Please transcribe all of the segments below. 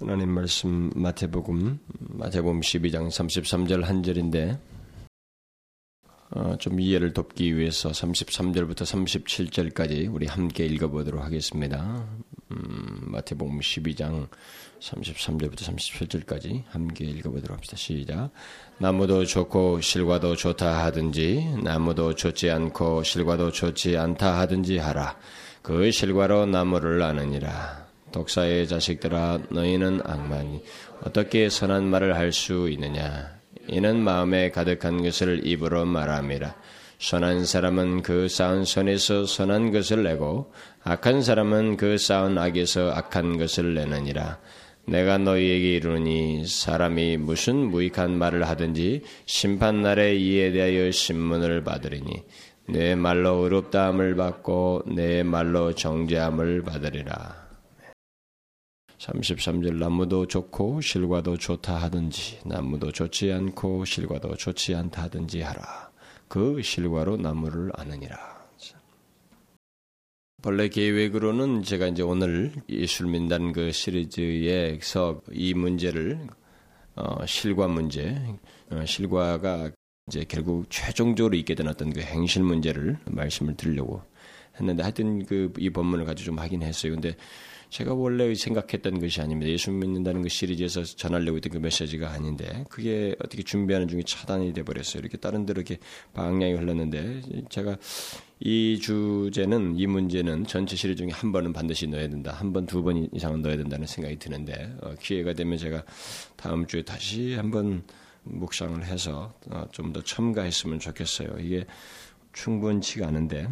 하나님 말씀 마태복음 마태복음 12장 33절 한 절인데 어, 좀 이해를 돕기 위해서 33절부터 37절까지 우리 함께 읽어보도록 하겠습니다. 음, 마태복음 12장 33절부터 37절까지 함께 읽어보도록 합시다. 시작. 나무도 좋고 실과도 좋다 하든지 나무도 좋지 않고 실과도 좋지 않다 하든지 하라. 그 실과로 나무를 아느니라. 독사의 자식들아 너희는 악마니 어떻게 선한 말을 할 수 있느냐? 이는 마음에 가득한 것을 입으로 말함이라. 선한 사람은 그 쌓은 선에서 선한 것을 내고 악한 사람은 그 쌓은 악에서 악한 것을 내느니라. 내가 너희에게 이르니 사람이 무슨 무익한 말을 하든지 심판 날에 이에 대하여 신문을 받으리니 내 말로 의롭다함을 받고 내 말로 정죄함을 받으리라 33절 나무도 좋고 실과도 좋다 하든지 나무도 좋지 않고 실과도 좋지 않다 하든지 하라. 그 실과로 나무를 아느니라. 본래 계획으로는 제가 이제 오늘 예술민단 그 시리즈에서 이 문제를 어, 실과 문제, 어, 실과가 이제 결국 최종적으로 있게 된 어떤 그 행실 문제를 말씀을 드리려고 했는데 하여튼 그 이 본문을 가지고 좀 하긴 했어요. 근데 제가 원래 생각했던 것이 아닙니다. 예수 믿는다는 그 시리즈에서 전하려고 했던 그 메시지가 아닌데 그게 어떻게 준비하는 중에 차단이 돼 버렸어요. 이렇게 다른 데로 이렇게 방향이 흘렀는데 제가 이 주제는 이 문제는 전체 시리즈 중에 한 번은 반드시 넣어야 된다. 한 번, 두 번 이상은 넣어야 된다는 생각이 드는데 어, 기회가 되면 제가 다음 주에 다시 한번 묵상을 해서 어, 좀더 첨가했으면 좋겠어요. 이게 충분치가 않은데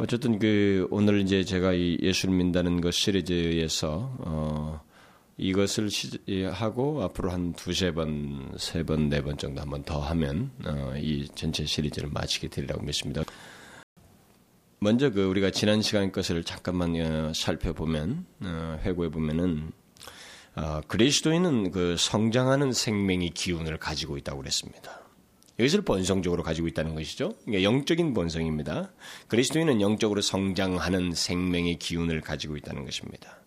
어쨌든 그 오늘 이제 제가 이 예술 민다는 것 시리즈에서 어 이것을 시, 하고 앞으로 한 두세 번, 세 번, 네 번 정도 한번 더 하면 어, 이 전체 시리즈를 마치게 되리라고 믿습니다. 먼저 그 우리가 지난 시간 것을 잠깐만 어, 살펴보면 어, 회고해 보면은 어, 그리스도인은 그 성장하는 생명의 기운을 가지고 있다고 그랬습니다. 이것을 본성적으로 가지고 있다는 것이죠. 그러니까 영적인 본성입니다. 그리스도인은 영적으로 성장하는 생명의 기운을 가지고 있다는 것입니다.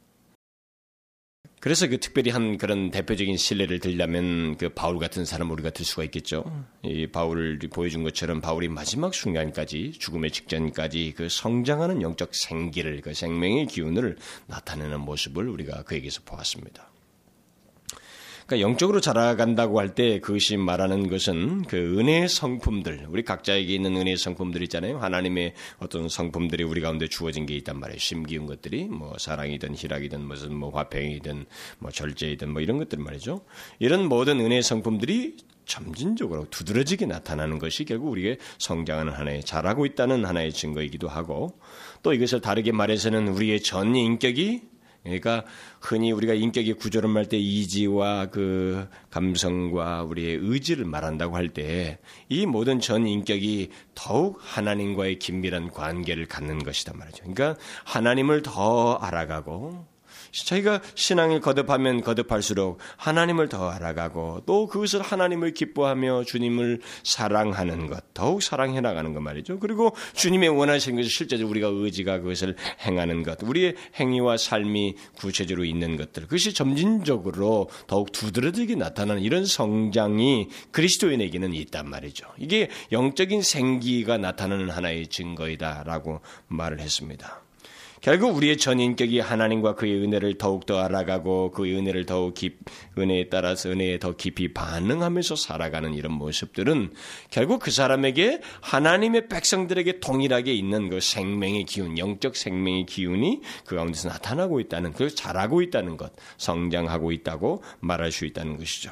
그래서 그 특별히 한 그런 대표적인 신뢰를 들려면 그 바울 같은 사람 우리가 들 수가 있겠죠. 이 바울을 보여준 것처럼 바울이 마지막 순간까지 죽음의 직전까지 그 성장하는 영적 생기를 그 생명의 기운을 나타내는 모습을 우리가 그에게서 보았습니다. 그러니까 영적으로 자라간다고 할 때 그것이 말하는 것은 그 은혜의 성품들, 우리 각자에게 있는 은혜의 성품들 있잖아요. 하나님의 어떤 성품들이 우리 가운데 주어진 게 있단 말이에요. 심기운 것들이 뭐 사랑이든 희락이든 무슨 뭐 화평이든 뭐 절제이든 뭐 이런 것들 말이죠. 이런 모든 은혜의 성품들이 점진적으로 두드러지게 나타나는 것이 결국 우리의 성장하는 하나의 자라고 있다는 하나의 증거이기도 하고 또 이것을 다르게 말해서는 우리의 전 인격이 그러니까 흔히 우리가 인격의 구조를 말때 이지와 그 감성과 우리의 의지를 말한다고 할 때 이 모든 전 인격이 더욱 하나님과의 긴밀한 관계를 갖는 것이다 말이죠. 그러니까 하나님을 더 알아가고 저희가 신앙을 거듭하면 거듭할수록 하나님을 더 알아가고 또 그것을 하나님을 기뻐하며 주님을 사랑하는 것, 더욱 사랑해 나가는 것 말이죠. 그리고 주님의 원하시는 것을 실제로 우리가 의지가 그것을 행하는 것, 우리의 행위와 삶이 구체적으로 있는 것들, 그것이 점진적으로 더욱 두드러지게 나타나는 이런 성장이 그리스도인에게는 있단 말이죠. 이게 영적인 생기가 나타나는 하나의 증거이다라고 말을 했습니다. 결국 우리의 전 인격이 하나님과 그의 은혜를 더욱더 알아가고 그의 은혜를 더욱 깊, 은혜에 따라서 은혜에 더 깊이 반응하면서 살아가는 이런 모습들은 결국 그 사람에게 하나님의 백성들에게 동일하게 있는 그 생명의 기운, 영적 생명의 기운이 그 가운데서 나타나고 있다는, 그 자라고 있다는 것, 성장하고 있다고 말할 수 있다는 것이죠.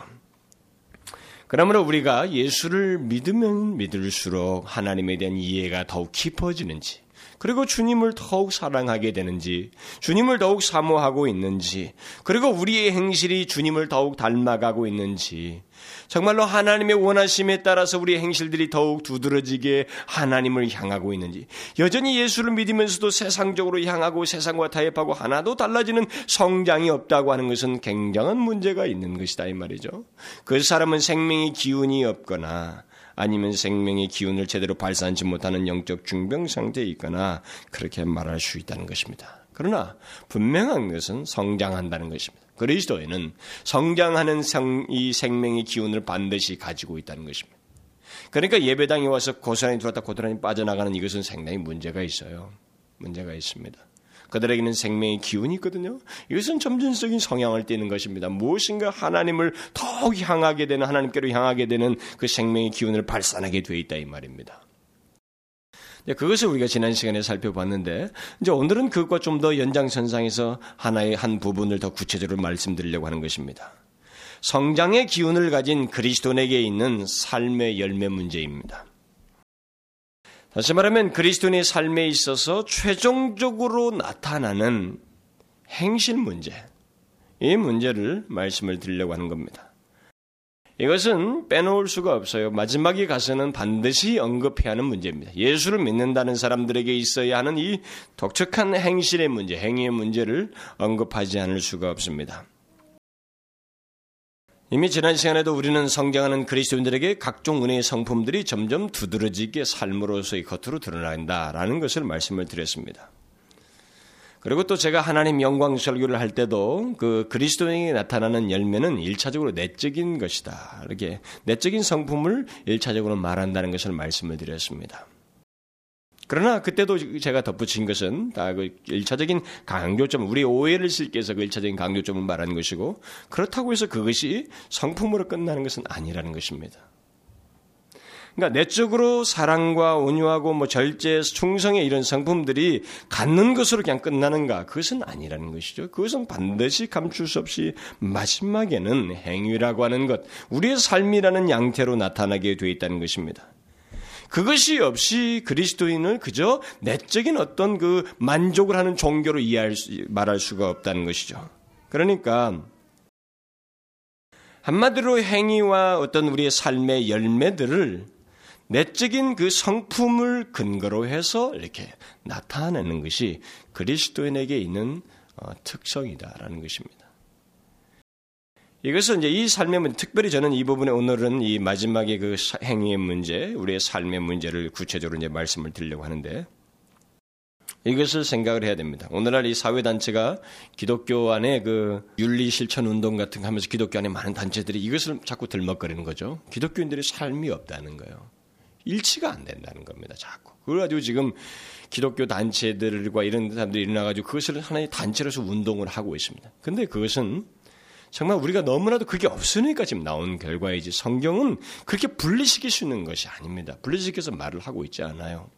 그러므로 우리가 예수를 믿으면 믿을수록 하나님에 대한 이해가 더욱 깊어지는지, 그리고 주님을 더욱 사랑하게 되는지, 주님을 더욱 사모하고 있는지, 그리고 우리의 행실이 주님을 더욱 닮아가고 있는지, 정말로 하나님의 원하심에 따라서 우리의 행실들이 더욱 두드러지게 하나님을 향하고 있는지, 여전히 예수를 믿으면서도 세상적으로 향하고 세상과 타협하고 하나도 달라지는 성장이 없다고 하는 것은 굉장한 문제가 있는 것이다 이 말이죠. 그 사람은 생명의 기운이 없거나 아니면 생명의 기운을 제대로 발산하지 못하는 영적 중병 상태에 있거나 그렇게 말할 수 있다는 것입니다. 그러나 분명한 것은 성장한다는 것입니다. 그리스도에는 성장하는 성, 이 생명의 기운을 반드시 가지고 있다는 것입니다. 그러니까 예배당에 와서 고스란히 들어왔다 고스란히 빠져나가는 이것은 상당히 문제가 있어요. 문제가 있습니다. 그들에게는 생명의 기운이 있거든요. 이것은 점진적인 성향을 띠는 것입니다. 무엇인가 하나님을 더욱 향하게 되는 하나님께로 향하게 되는 그 생명의 기운을 발산하게 되어 있다 이 말입니다. 그것을 우리가 지난 시간에 살펴봤는데 이제 오늘은 그것과 좀 더 연장선상에서 하나의 한 부분을 더 구체적으로 말씀드리려고 하는 것입니다. 성장의 기운을 가진 그리스도인에게 있는 삶의 열매 문제입니다. 다시 말하면 그리스도인의 삶에 있어서 최종적으로 나타나는 행실 문제, 이 문제를 말씀을 드리려고 하는 겁니다. 이것은 빼놓을 수가 없어요. 마지막에 가서는 반드시 언급해야 하는 문제입니다. 예수를 믿는다는 사람들에게 있어야 하는 이 독특한 행실의 문제, 행위의 문제를 언급하지 않을 수가 없습니다. 이미 지난 시간에도 우리는 성장하는 그리스도인들에게 각종 은혜의 성품들이 점점 두드러지게 삶으로서의 겉으로 드러난다라는 것을 말씀을 드렸습니다. 그리고 또 제가 하나님 영광 설교를 할 때도 그 그리스도인에게 나타나는 열매는 일차적으로 내적인 것이다. 이렇게 내적인 성품을 일차적으로 말한다는 것을 말씀을 드렸습니다. 그러나 그때도 제가 덧붙인 것은 다그 일차적인 강조점, 우리 오해를 실기 위해서 그 일차적인 강조점을 말하는 것이고 그렇다고 해서 그것이 성품으로 끝나는 것은 아니라는 것입니다. 그러니까 내적으로 사랑과 온유하고 뭐 절제, 충성의 이런 성품들이 갖는 것으로 그냥 끝나는가? 그것은 아니라는 것이죠. 그것은 반드시 감출 수 없이 마지막에는 행위라고 하는 것, 우리의 삶이라는 양태로 나타나게 되어 있다는 것입니다. 그것이 없이 그리스도인을 그저 내적인 어떤 그 만족을 하는 종교로 이해할 수, 말할 수가 없다는 것이죠. 그러니까 한마디로 행위와 어떤 우리의 삶의 열매들을 내적인 그 성품을 근거로 해서 이렇게 나타내는 것이 그리스도인에게 있는 어, 특성이다라는 것입니다. 이것은 이제 이 삶의 문제, 특별히 저는 이 부분에 오늘은 이 마지막에 그 행위의 문제, 우리의 삶의 문제를 구체적으로 이제 말씀을 드리려고 하는데 이것을 생각을 해야 됩니다. 오늘날 이 사회단체가 기독교 안에 그 윤리 실천 운동 같은 거 하면서 기독교 안에 많은 단체들이 이것을 자꾸 들먹거리는 거죠. 기독교인들의 삶이 없다는 거예요. 일치가 안 된다는 겁니다. 자꾸. 그래가지고 지금 기독교 단체들과 이런 사람들이 일어나가지고 그것을 하나의 단체로서 운동을 하고 있습니다. 근데 그것은 정말 우리가 너무나도 그게 없으니까 지금 나온 결과이지 성경은 그렇게 있는 것이 아닙니다. 분리시켜서 말을 하고 있지 않아요.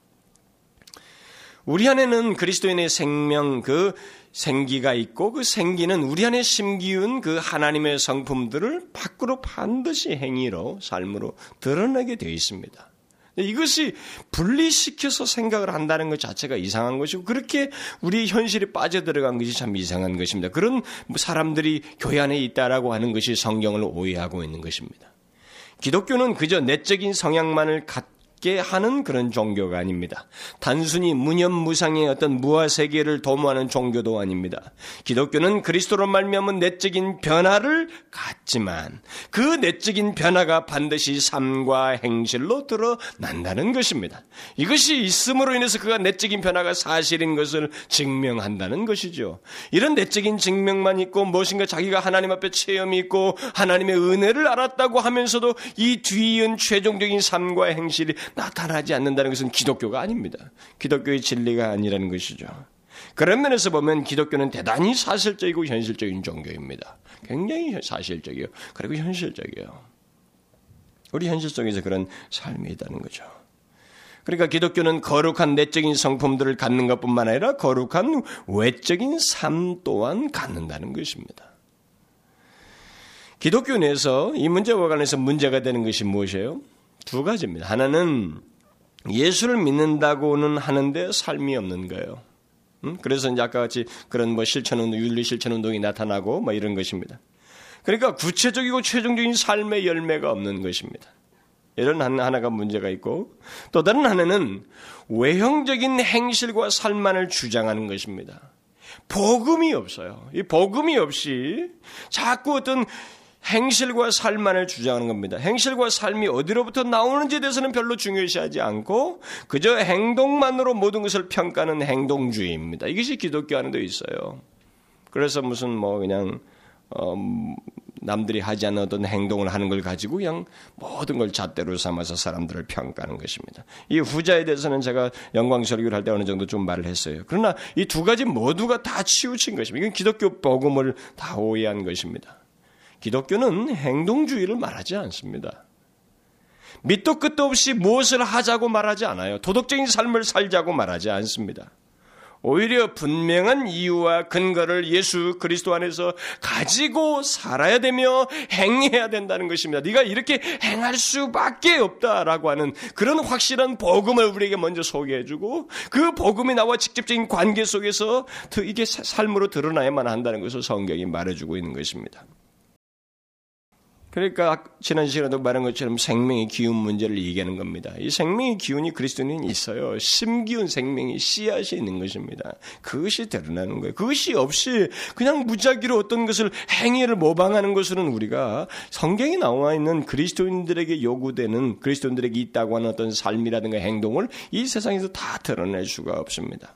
우리 안에는 그리스도인의 생명, 그 생기가 있고 그 생기는 우리 안에 심기운 그 하나님의 성품들을 밖으로 반드시 행위로, 삶으로 드러내게 되어 있습니다. 이것이 분리시켜서 생각을 한다는 것 자체가 이상한 것이고 그렇게 우리 현실이 빠져들어간 것이 참 이상한 것입니다. 그런 사람들이 교회 안에 있다라고 하는 것이 성경을 오해하고 있는 것입니다. 기독교는 그저 내적인 성향만을 갖 있게 하는 그런 종교가 아닙니다. 단순히 무념무상의 어떤 무화 세계를 도모하는 종교도 아닙니다. 기독교는 그리스도로 말미암은 내적인 변화를 갖지만 그 내적인 변화가 반드시 삶과 행실로 드러난다는 것입니다. 이것이 있음으로 인해서 그가 내적인 변화가 사실인 것을 증명한다는 것이죠. 이런 내적인 증명만 있고 무엇인가 자기가 하나님 앞에 체험이 있고 하나님의 은혜를 알았다고 하면서도 이 뒤이은 최종적인 삶과 행실이 나타나지 않는다는 것은 기독교가 아닙니다. 기독교의 진리가 아니라는 것이죠. 그런 면에서 보면 기독교는 대단히 사실적이고 현실적인 종교입니다. 굉장히 사실적이요. 그리고 현실적이에요. 우리 현실 속에서 그런 삶이 있다는 거죠. 그러니까 기독교는 거룩한 내적인 성품들을 갖는 것뿐만 아니라 거룩한 외적인 삶 또한 갖는다는 것입니다. 기독교 내에서 이 문제와 관련해서 문제가 되는 것이 무엇이에요? 두 가지입니다. 하나는 예수를 믿는다고는 하는데 삶이 없는 거예요. 음? 그래서 이제 아까 같이 그런 뭐 실천운동, 윤리 실천운동이 나타나고 뭐 이런 것입니다. 그러니까 구체적이고 최종적인 삶의 열매가 없는 것입니다. 이런 하나가 문제가 있고 또 다른 하나는 외형적인 행실과 삶만을 주장하는 것입니다. 복음이 없어요. 이 복음이 없이 자꾸 어떤 행실과 삶만을 주장하는 겁니다. 행실과 삶이 어디로부터 나오는지에 대해서는 별로 중요시하지 않고 그저 행동만으로 모든 것을 평가하는 행동주의입니다. 이것이 기독교 안에도 있어요. 그래서 무슨 뭐 그냥 어, 남들이 하지 않는 어떤 행동을 하는 걸 가지고 그냥 모든 걸 잣대로 삼아서 사람들을 평가하는 것입니다. 이 후자에 대해서는 제가 영광설교를 할 때 어느 정도 좀 말을 했어요. 그러나 이 두 가지 모두가 다 치우친 것입니다. 이건 기독교 복음을 다 오해한 것입니다. 기독교는 행동주의를 말하지 않습니다. 밑도 끝도 없이 무엇을 하자고 말하지 않아요. 도덕적인 삶을 살자고 말하지 않습니다. 오히려 분명한 이유와 근거를 예수 그리스도 안에서 가지고 살아야 되며 행해야 된다는 것입니다. 네가 이렇게 행할 수밖에 없다라고 하는 그런 확실한 복음을 우리에게 먼저 소개해주고 그 복음이 나와 직접적인 관계 속에서 이게 삶으로 드러나야만 한다는 것을 성경이 말해주고 있는 것입니다. 그러니까 지난 시간에도 말한 것처럼 생명의 기운 문제를 얘기하는 겁니다. 이 생명의 기운이 그리스도인은 있어요. 심기운 생명이 씨앗이 있는 것입니다. 그것이 드러나는 거예요. 그것이 없이 그냥 무작위로 어떤 것을 행위를 모방하는 것으로는 우리가 성경에 나와 있는 그리스도인들에게 요구되는 그리스도인들에게 있다고 하는 어떤 삶이라든가 행동을 이 세상에서 다 드러낼 수가 없습니다.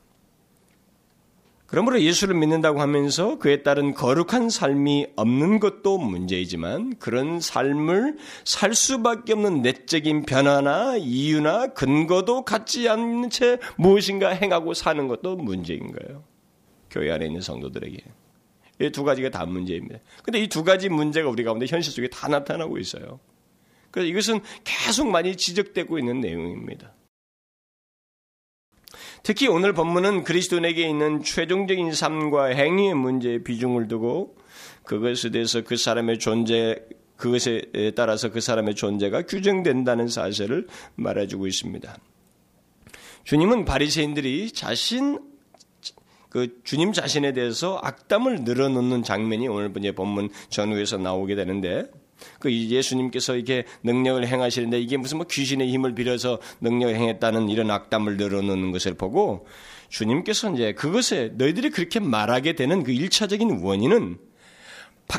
그러므로 예수를 믿는다고 하면서 그에 따른 거룩한 삶이 없는 것도 문제이지만 그런 삶을 살 수밖에 없는 내적인 변화나 이유나 근거도 갖지 않는 채 무엇인가 행하고 사는 것도 문제인 거예요. 교회 안에 있는 성도들에게. 이 두 가지가 다 문제입니다. 근데 이 두 가지 문제가 우리 가운데 현실 속에 다 나타나고 있어요. 그래서 이것은 계속 많이 지적되고 있는 내용입니다. 특히 오늘 본문은 그리스도인에게 있는 최종적인 삶과 행위의 문제에 비중을 두고 그것에 대해서 그 사람의 존재 그것에 따라서 그 사람의 존재가 규정된다는 사실을 말해주고 있습니다. 주님은 바리새인들이 자신 그 주님 자신에 대해서 악담을 늘어놓는 장면이 오늘 본문 전후에서 나오게 되는데 그 예수님께서 이게 능력을 행하시는데 이게 무슨 뭐 귀신의 힘을 빌어서 능력을 행했다는 이런 악담을 늘어놓는 것을 보고 주님께서 이제 그것에 너희들이 그렇게 말하게 되는 그 일차적인 원인은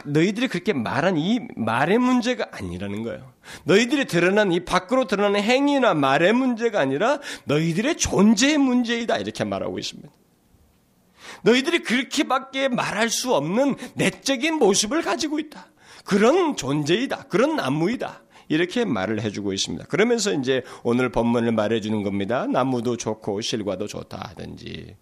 너희들이 그렇게 말한 이 말의 문제가 아니라는 거예요. 너희들이 드러난 이 밖으로 드러나는 행위나 말의 문제가 아니라 너희들의 존재의 문제이다. 이렇게 말하고 있습니다. 너희들이 그렇게밖에 말할 수 없는 내적인 모습을 가지고 있다. 그런 존재이다. 그런 나무이다. 이렇게 말을 해주고 있습니다. 그러면서 이제 오늘 본문을 말해주는 겁니다. 나무도 좋고 실과도 좋다 하든지,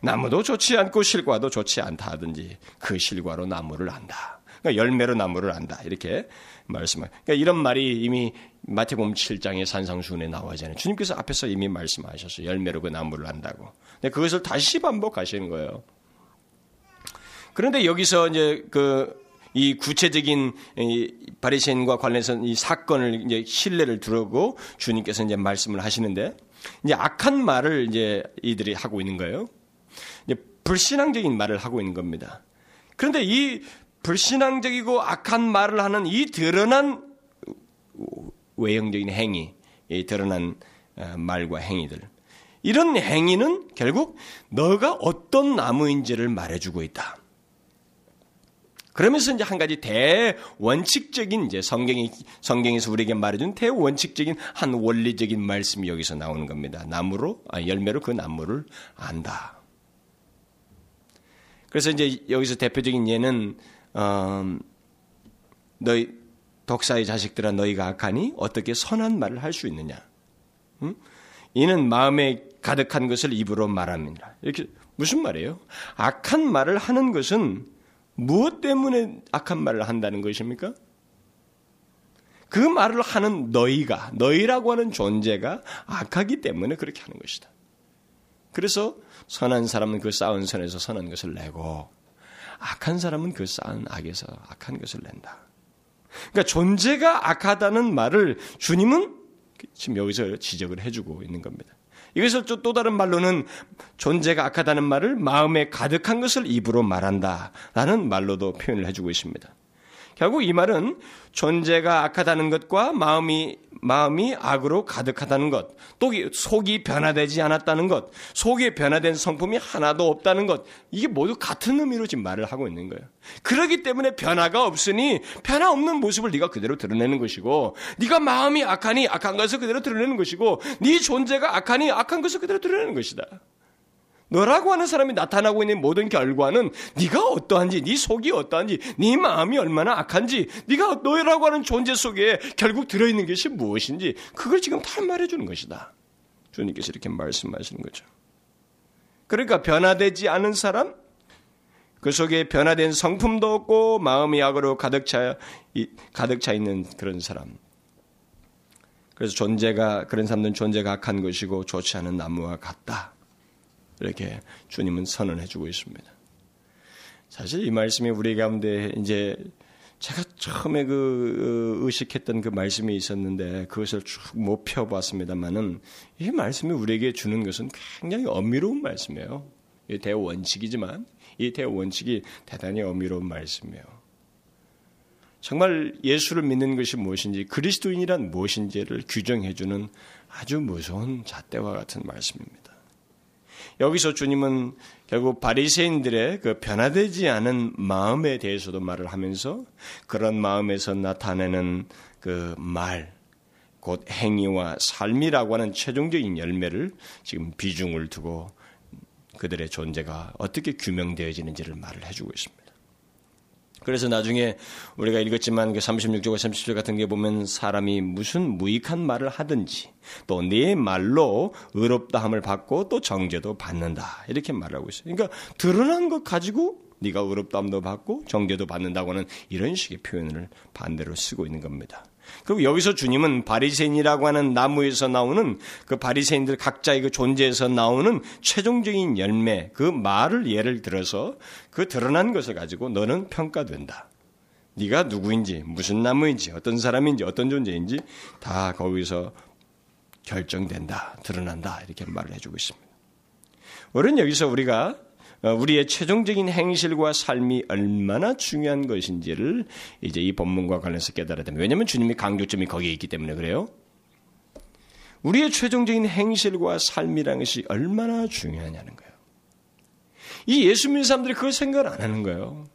나무도 좋지 않고 실과도 좋지 않다 하든지, 그 실과로 나무를 안다. 그러니까 열매로 나무를 안다. 이렇게 말씀을. 그러니까 이런 말이 이미 마태복음 7장의 산상수훈에 나와잖아요. 주님께서 앞에서 이미 말씀하셨어요. 열매로 그 나무를 안다고. 근데 그것을 다시 반복하시는 거예요. 그런데 여기서 이제 그 이 구체적인 바리새인과 관련해서 이 사건을 이제 신뢰를 두르고 주님께서 이제 말씀을 하시는데 이제 악한 말을 이제 이들이 하고 있는 거예요. 이제 불신앙적인 말을 하고 있는 겁니다. 그런데 이 불신앙적이고 악한 말을 하는 이 드러난 외형적인 행위, 이 드러난 어, 말과 행위들. 이런 행위는 결국 너가 어떤 나무인지를 말해주고 있다. 그러면서 이제 한 가지 대원칙적인 이제 성경이 성경에서 우리에게 말해준 대원칙적인 한 원리적인 말씀이 여기서 나오는 겁니다. 나무로 아, 열매로 그 나무를 안다. 그래서 이제 여기서 대표적인 예는 어, 너희 독사의 자식들아 너희가 악하니 어떻게 선한 말을 할 수 있느냐? 응? 이는 마음에 가득한 것을 입으로 말합니다. 이렇게 무슨 말이에요? 악한 말을 하는 것은 무엇 때문에 악한 말을 한다는 것입니까? 그 말을 하는 너희가, 너희라고 하는 존재가 악하기 때문에 그렇게 하는 것이다. 그래서 선한 사람은 그 쌓은 선에서 선한 것을 내고, 악한 사람은 그 쌓은 악에서 악한 것을 낸다. 그러니까 존재가 악하다는 말을 주님은 지금 여기서 지적을 해주고 있는 겁니다. 이것을 또 다른 말로는 존재가 악하다는 말을 마음에 가득한 것을 입으로 말한다. 라는 말로도 표현을 해주고 있습니다. 결국 이 말은 존재가 악하다는 것과 마음이 마음이 악으로 가득하다는 것, 또 속이 변화되지 않았다는 것, 속에 변화된 성품이 하나도 없다는 것, 이게 모두 같은 의미로 지금 말을 하고 있는 거예요. 그러기 때문에 변화가 없으니 변화 없는 모습을 네가 그대로 드러내는 것이고, 네가 마음이 악하니 악한 것을 그대로 드러내는 것이고, 네 존재가 악하니 악한 것을 그대로 드러내는 것이다. 너라고 하는 사람이 나타나고 있는 모든 결과는 네가 어떠한지, 네 속이 어떠한지, 네 마음이 얼마나 악한지, 네가 너라고 하는 존재 속에 결국 들어있는 것이 무엇인지 그걸 지금 다 말해주는 것이다. 주님께서 이렇게 말씀하시는 거죠. 그러니까 변화되지 않은 사람, 그 속에 변화된 성품도 없고 마음이 악으로 가득 차 가득 차 있는 그런 사람. 그래서 존재가 그런 사람들은 존재가 악한 것이고 좋지 않은 나무와 같다. 이렇게 주님은 선언해 주고 있습니다. 사실 이 말씀이 우리 가운데 이제 제가 처음에 그 어, 의식했던 그 말씀이 있었는데 그것을 쭉 못 펴봤습니다만은 이 말씀이 우리에게 주는 것은 굉장히 엄밀로운 말씀이에요. 이 대원칙이지만 이 대원칙이 대단히 엄밀로운 말씀이에요. 정말 예수를 믿는 것이 무엇인지 그리스도인이란 무엇인지를 규정해주는 아주 무서운 잣대와 같은 말씀입니다. 여기서 주님은 결국 바리새인들의 그 변화되지 않은 마음에 대해서도 말을 하면서 그런 마음에서 나타내는 그 말, 곧 행위와 삶이라고 하는 최종적인 열매를 지금 비중을 두고 그들의 존재가 어떻게 규명되어지는지를 말을 해주고 있습니다. 그래서 나중에 우리가 읽었지만 그 36절과 37절 같은 게 보면 사람이 무슨 무익한 말을 하든지 또 네 말로 의롭다함을 받고 또 정죄도 받는다 이렇게 말하고 있어요. 그러니까 드러난 것 가지고 네가 의롭다함도 받고 정죄도 받는다고는 이런 식의 표현을 반대로 쓰고 있는 겁니다. 그리고 여기서 주님은 바리새인이라고 하는 나무에서 나오는 그 바리새인들 각자의 그 존재에서 나오는 최종적인 열매 그 말을 예를 들어서 그 드러난 것을 가지고 너는 평가된다. 네가 누구인지 무슨 나무인지 어떤 사람인지 어떤 존재인지 다 거기서 결정된다 드러난다 이렇게 말을 해주고 있습니다. 우리는 여기서 우리가 어, 우리의 최종적인 행실과 삶이 얼마나 중요한 것인지를 이제 이 본문과 관련해서 깨달아야 됩니다. 왜냐하면 주님이 강조점이 거기에 있기 때문에 그래요. 우리의 최종적인 행실과 삶이라는 것이 얼마나 중요하냐는 거예요. 이 예수 믿는 사람들이 그걸 생각을 안 하는 거예요.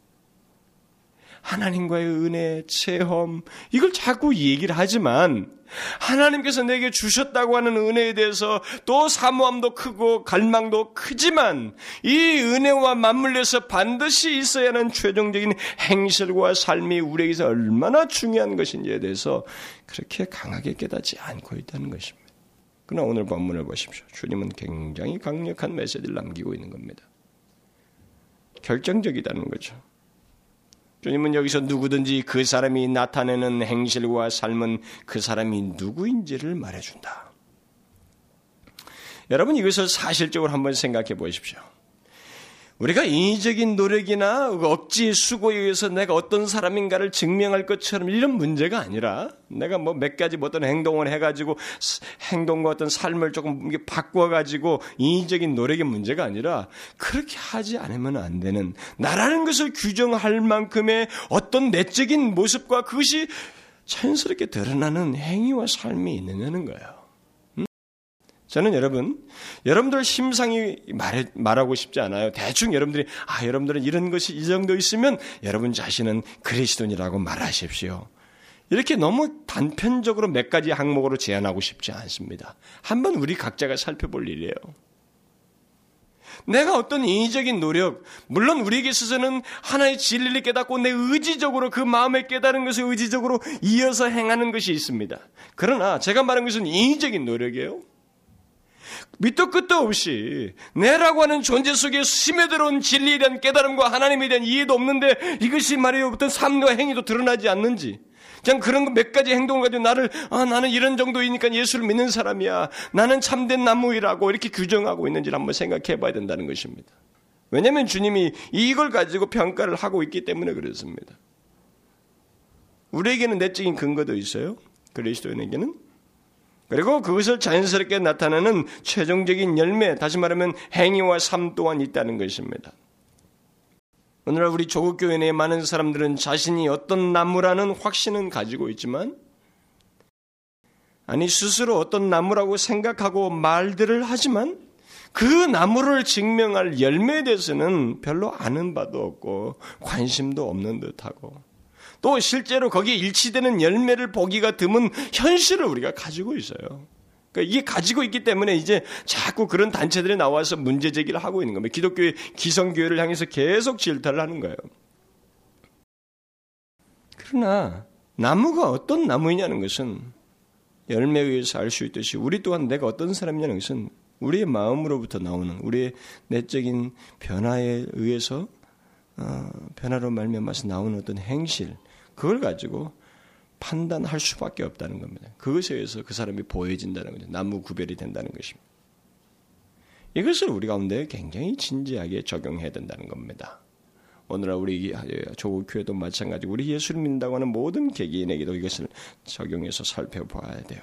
하나님과의 은혜, 체험, 이걸 자꾸 얘기를 하지만 하나님께서 내게 주셨다고 하는 은혜에 대해서 또 사모함도 크고 갈망도 크지만 이 은혜와 맞물려서 반드시 있어야 하는 최종적인 행실과 삶이 우리에게서 얼마나 중요한 것인지에 대해서 그렇게 강하게 깨닫지 않고 있다는 것입니다. 그러나 오늘 본문을 보십시오. 주님은 굉장히 강력한 메시지를 남기고 있는 겁니다. 결정적이다는 거죠. 주님은 여기서 누구든지 그 사람이 나타내는 행실과 삶은 그 사람이 누구인지를 말해준다. 여러분 이것을 사실적으로 한번 생각해 보십시오. 우리가 인위적인 노력이나 억지 수고에 의해서 내가 어떤 사람인가를 증명할 것처럼 이런 문제가 아니라 내가 뭐 몇 가지 뭐 어떤 행동을 해가지고 행동과 어떤 삶을 조금 바꿔가지고 인위적인 노력의 문제가 아니라 그렇게 하지 않으면 안 되는 나라는 것을 규정할 만큼의 어떤 내적인 모습과 그것이 자연스럽게 드러나는 행위와 삶이 있느냐는 거예요. 저는 여러분, 여러분들 심상이 말, 말하고 싶지 않아요. 대충 여러분들이, 아, 여러분들은 이런 것이 이 정도 있으면 여러분 자신은 그리스도인이라고 말하십시오. 이렇게 너무 단편적으로 몇 가지 항목으로 제안하고 싶지 않습니다. 한번 우리 각자가 살펴볼 일이에요. 내가 어떤 인위적인 노력, 물론 우리에게 있어서는 하나의 진리를 깨닫고 내 의지적으로 그 마음에 깨달은 것을 의지적으로 이어서 행하는 것이 있습니다. 그러나 제가 말한 것은 인위적인 노력이에요. 밑도 끝도 없이 내라고 하는 존재 속에 스며들어온 진리에 대한 깨달음과 하나님에 대한 이해도 없는데 이것이 말이에요. 어떤 삶과 행위도 드러나지 않는지. 그냥 그런 몇 가지 행동을 가지고 나를 아 나는 이런 정도이니까 예수를 믿는 사람이야. 나는 참된 나무이라고 이렇게 규정하고 있는지를 한번 생각해 봐야 된다는 것입니다. 왜냐하면 주님이 이걸 가지고 평가를 하고 있기 때문에 그렇습니다. 우리에게는 내적인 근거도 있어요. 그리스도인에게는 그리고 그것을 자연스럽게 나타내는 최종적인 열매, 다시 말하면 행위와 삶 또한 있다는 것입니다. 오늘날 우리 조국 교회 내에 많은 사람들은 자신이 어떤 나무라는 확신은 가지고 있지만, 아니, 스스로 어떤 나무라고 생각하고 말들을 하지만, 그 나무를 증명할 열매에 대해서는 별로 아는 바도 없고, 관심도 없는 듯하고, 또 실제로 거기에 일치되는 열매를 보기가 드문 현실을 우리가 가지고 있어요. 그러니까 이게 가지고 있기 때문에 이제 자꾸 그런 단체들이 나와서 문제 제기를 하고 있는 겁니다. 기독교의 기성교회를 향해서 계속 질타를 하는 거예요. 그러나 나무가 어떤 나무이냐는 것은 열매에 의해서 알 수 있듯이 우리 또한 내가 어떤 사람이냐는 것은 우리의 마음으로부터 나오는 우리의 내적인 변화에 의해서 어, 변화로 말미암아서 나오는 어떤 행실 그걸 가지고 판단할 수밖에 없다는 겁니다. 그것에 의해서 그 사람이 보여진다는 거죠. 나무 구별이 된다는 것입니다. 이것을 우리 가운데 굉장히 진지하게 적용해야 된다는 겁니다. 오늘날 우리 조국 교회도 마찬가지고 우리 예수를 믿는다고 하는 모든 개개인에게도 이것을 적용해서 살펴봐야 돼요.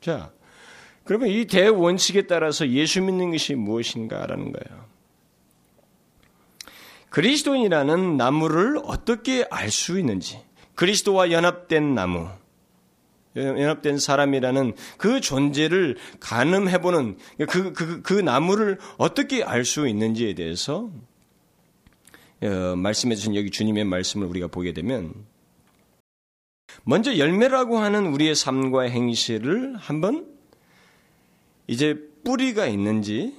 자, 그러면 이 대원칙에 따라서 예수 믿는 것이 무엇인가라는 거예요. 그리스도인이라는 나무를 어떻게 알 수 있는지, 그리스도와 연합된 나무, 연합된 사람이라는 그 존재를 가늠해보는 그, 그, 그 나무를 어떻게 알 수 있는지에 대해서 어, 말씀해 주신 여기 주님의 말씀을 우리가 보게 되면 먼저 열매라고 하는 우리의 삶과 행실을 한번 이제 뿌리가 있는지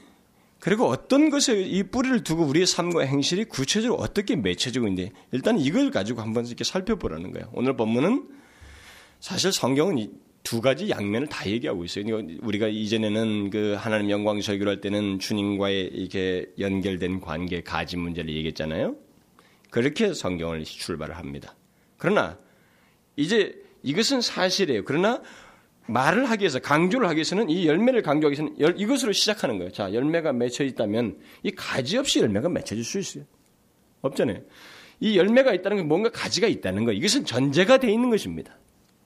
그리고 어떤 것에 이 뿌리를 두고 우리의 삶과 행실이 구체적으로 어떻게 맺혀지고 있는지 일단 이걸 가지고 한번 이렇게 살펴보라는 거예요. 오늘 본문은 사실 성경은 두 가지 양면을 다 얘기하고 있어요. 우리가 이전에는 그 하나님 영광 설교를 할 때는 주님과의 이게 연결된 관계 가지 문제를 얘기했잖아요. 그렇게 성경을 출발을 합니다. 그러나 이제 이것은 사실이에요. 그러나 말을 하기 위해서 강조를 하기 위해서는 이 열매를 강조하기 위해서는 이것으로 시작하는 거예요. 자, 열매가 맺혀 있다면 이 가지 없이 열매가 맺혀질 수 있어요. 없잖아요. 이 열매가 있다는 건 뭔가 가지가 있다는 거. 이것은 전제가 돼 있는 것입니다.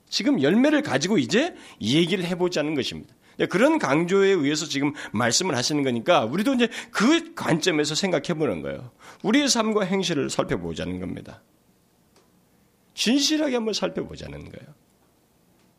지금 열매를 가지고 이제 얘기를 해보자는 것입니다. 그런 강조에 의해서 지금 말씀을 하시는 거니까 우리도 이제 그 관점에서 생각해 보는 거예요. 우리의 삶과 행실을 살펴보자는 겁니다. 진실하게 한번 살펴보자는 거예요.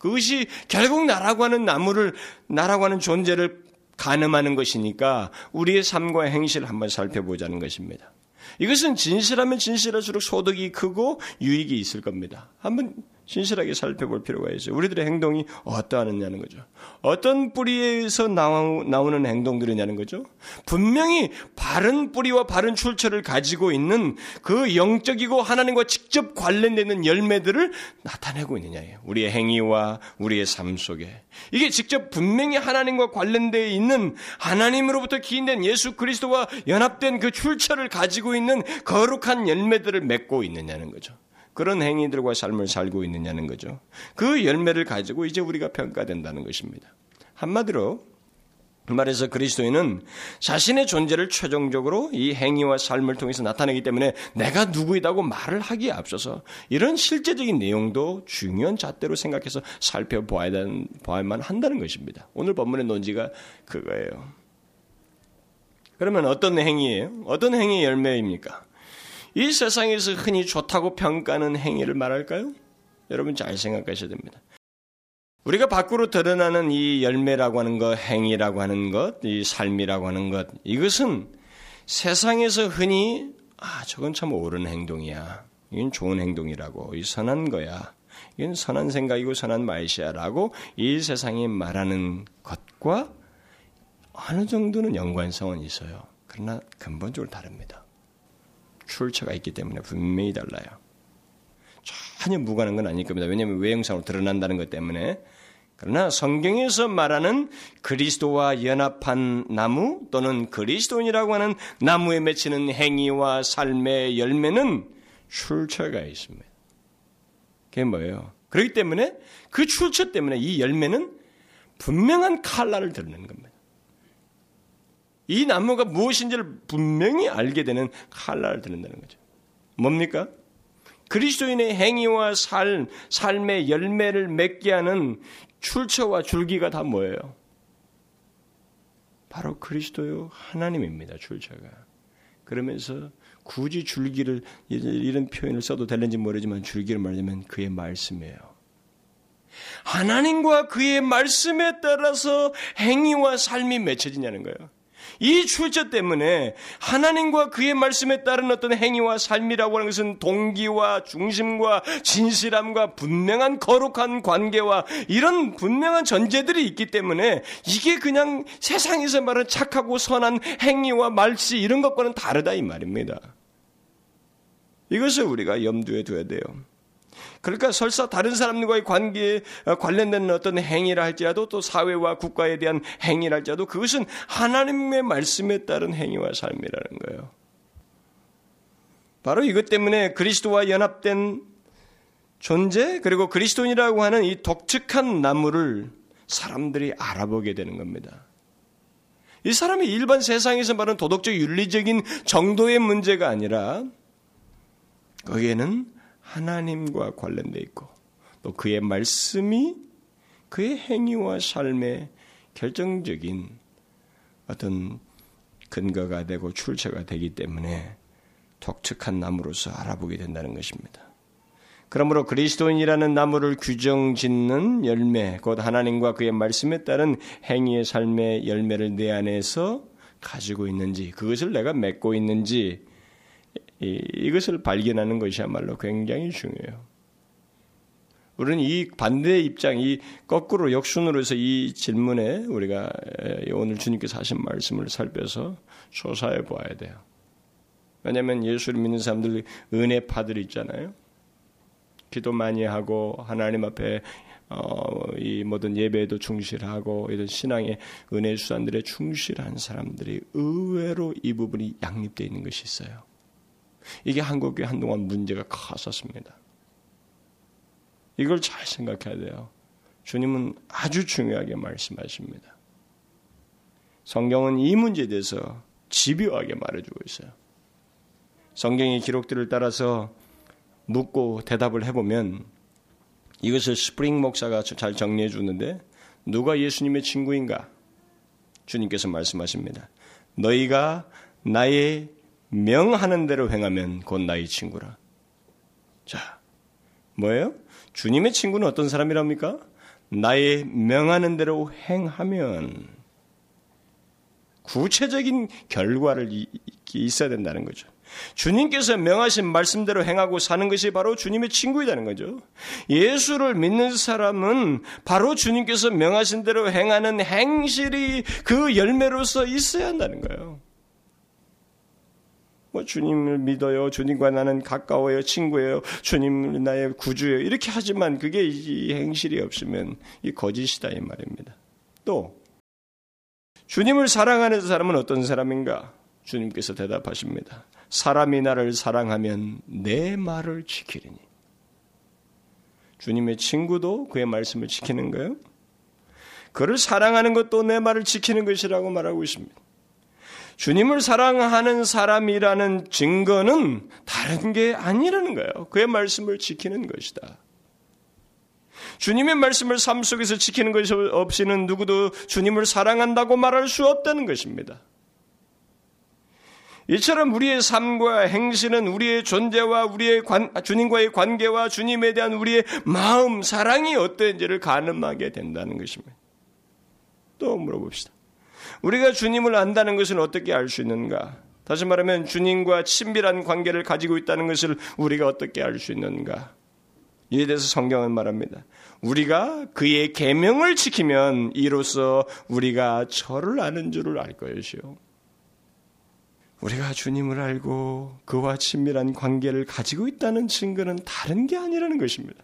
그것이 결국 나라고 하는 나무를, 나라고 하는 존재를 가늠하는 것이니까 우리의 삶과 행실을 한번 살펴보자는 것입니다. 이것은 진실하면 진실할수록 소득이 크고 유익이 있을 겁니다. 한번 신실하게 살펴볼 필요가 있어요. 우리들의 행동이 어떠하느냐는 거죠. 어떤 뿌리에서 나오는 행동들이냐는 거죠. 분명히 바른 뿌리와 바른 출처를 가지고 있는 그 영적이고 하나님과 직접 관련되는 열매들을 나타내고 있느냐예요. 우리의 행위와 우리의 삶 속에. 이게 직접 분명히 하나님과 관련되어 있는 하나님으로부터 기인된 예수 그리스도와 연합된 그 출처를 가지고 있는 거룩한 열매들을 맺고 있느냐는 거죠. 그런 행위들과 삶을 살고 있느냐는 거죠. 그 열매를 가지고 이제 우리가 평가된다는 것입니다. 한마디로 말해서 그리스도인은 자신의 존재를 최종적으로 이 행위와 삶을 통해서 나타내기 때문에 내가 누구이다고 말을 하기에 앞서서 이런 실제적인 내용도 중요한 잣대로 생각해서 살펴봐야 봐야만 한다는 것입니다. 오늘 본문의 논지가 그거예요. 그러면 어떤 행위예요? 어떤 행위의 열매입니까? 이 세상에서 흔히 좋다고 평가하는 행위를 말할까요? 여러분 잘 생각하셔야 됩니다. 우리가 밖으로 드러나는 이 열매라고 하는 것, 행위라고 하는 것, 이 삶이라고 하는 것, 이것은 세상에서 흔히 아, 저건 참 옳은 행동이야. 이건 좋은 행동이라고. 이 선한 거야. 이건 선한 생각이고 선한 말이야라고 이 세상이 말하는 것과 어느 정도는 연관성은 있어요. 그러나 근본적으로 다릅니다. 출처가 있기 때문에 분명히 달라요. 전혀 무관한 건 아닐 겁니다. 왜냐하면 외형상으로 드러난다는 것 때문에. 그러나 성경에서 말하는 그리스도와 연합한 나무 또는 그리스도인이라고 하는 나무에 맺히는 행위와 삶의 열매는 출처가 있습니다. 그게 뭐예요? 그렇기 때문에 그 출처 때문에 이 열매는 분명한 칼날을 드러내는 겁니다. 이 나무가 무엇인지를 분명히 알게 되는 칼날을 드는다는 거죠. 뭡니까? 그리스도인의 행위와 삶, 삶의 열매를 맺게 하는 출처와 줄기가 다 뭐예요? 바로 그리스도요 하나님입니다. 출처가. 그러면서 굳이 줄기를 이런 표현을 써도 되는지 모르지만 줄기를 말하면 그의 말씀이에요. 하나님과 그의 말씀에 따라서 행위와 삶이 맺혀지냐는 거예요. 이 출처 때문에 하나님과 그의 말씀에 따른 어떤 행위와 삶이라고 하는 것은 동기와 중심과 진실함과 분명한 거룩한 관계와 이런 분명한 전제들이 있기 때문에 이게 그냥 세상에서 말하는 착하고 선한 행위와 말씨 이런 것과는 다르다 이 말입니다. 이것을 우리가 염두에 둬야 돼요. 그러니까 설사 다른 사람들과의 관계에 관련된 어떤 행위라 할지라도 또 사회와 국가에 대한 행위라 할지라도 그것은 하나님의 말씀에 따른 행위와 삶이라는 거예요. 바로 이것 때문에 그리스도와 연합된 존재 그리고 그리스도인이라고 하는 이 독특한 나무를 사람들이 알아보게 되는 겁니다. 이 사람이 일반 세상에서 말하는 도덕적 윤리적인 정도의 문제가 아니라 거기에는 하나님과 관련돼 있고 또 그의 말씀이 그의 행위와 삶의 결정적인 어떤 근거가 되고 출처가 되기 때문에 독특한 나무로서 알아보게 된다는 것입니다. 그러므로 그리스도인이라는 나무를 규정 짓는 열매, 곧 하나님과 그의 말씀에 따른 행위의 삶의 열매를 내 안에서 가지고 있는지, 그것을 내가 맺고 있는지, 이, 것을 발견하는 것이야말로 굉장히 중요해요. 우리는 이 반대의 입장, 이 거꾸로 역순으로 해서 이 질문에 우리가 오늘 주님께서 하신 말씀을 살펴서 조사해 보아야 돼요. 왜냐하면 예수를 믿는 사람들 은혜파들 있잖아요. 기도 많이 하고 하나님 앞에 어, 이 모든 예배에도 충실하고 이런 신앙의 은혜 수단들에 충실한 사람들이 의외로 이 부분이 양립되어 있는 것이 있어요. 이게 한국교회 한동안 문제가 컸었습니다. 이걸 잘 생각해야 돼요. 주님은 아주 중요하게 말씀하십니다. 성경은 이 문제에 대해서 집요하게 말해주고 있어요. 성경의 기록들을 따라서 묻고 대답을 해보면 이것을 스프링 목사가 잘 정리해 주는데 누가 예수님의 친구인가? 주님께서 말씀하십니다. 너희가 나의 명하는 대로 행하면 곧 나의 친구라. 자, 뭐예요? 주님의 친구는 어떤 사람이랍니까? 나의 명하는 대로 행하면 구체적인 결과를 있어야 된다는 거죠. 주님께서 명하신 말씀대로 행하고 사는 것이 바로 주님의 친구이라는 거죠. 예수를 믿는 사람은 바로 주님께서 명하신 대로 행하는 행실이 그 열매로서 있어야 한다는 거예요. 뭐 주님을 믿어요. 주님과 나는 가까워요. 친구예요. 주님 나의 구주예요. 이렇게 하지만 그게 이 행실이 없으면 이 거짓이다 이 말입니다. 또 주님을 사랑하는 사람은 어떤 사람인가? 주님께서 대답하십니다. 사람이 나를 사랑하면 내 말을 지키리니. 주님의 친구도 그의 말씀을 지키는 거예요. 그를 사랑하는 것도 내 말을 지키는 것이라고 말하고 있습니다. 주님을 사랑하는 사람이라는 증거는 다른 게 아니라는 거예요. 그의 말씀을 지키는 것이다. 주님의 말씀을 삶 속에서 지키는 것이 없이는 누구도 주님을 사랑한다고 말할 수 없다는 것입니다. 이처럼 우리의 삶과 행실은 우리의 존재와 우리의 관, 주님과의 관계와 주님에 대한 우리의 마음, 사랑이 어떤지를 가늠하게 된다는 것입니다. 또 물어봅시다. 우리가 주님을 안다는 것은 어떻게 알 수 있는가? 다시 말하면 주님과 친밀한 관계를 가지고 있다는 것을 우리가 어떻게 알 수 있는가? 이에 대해서 성경은 말합니다. 우리가 그의 계명을 지키면 이로써 우리가 저를 아는 줄을 알 것이요. 우리가 주님을 알고 그와 친밀한 관계를 가지고 있다는 증거는 다른 게 아니라는 것입니다.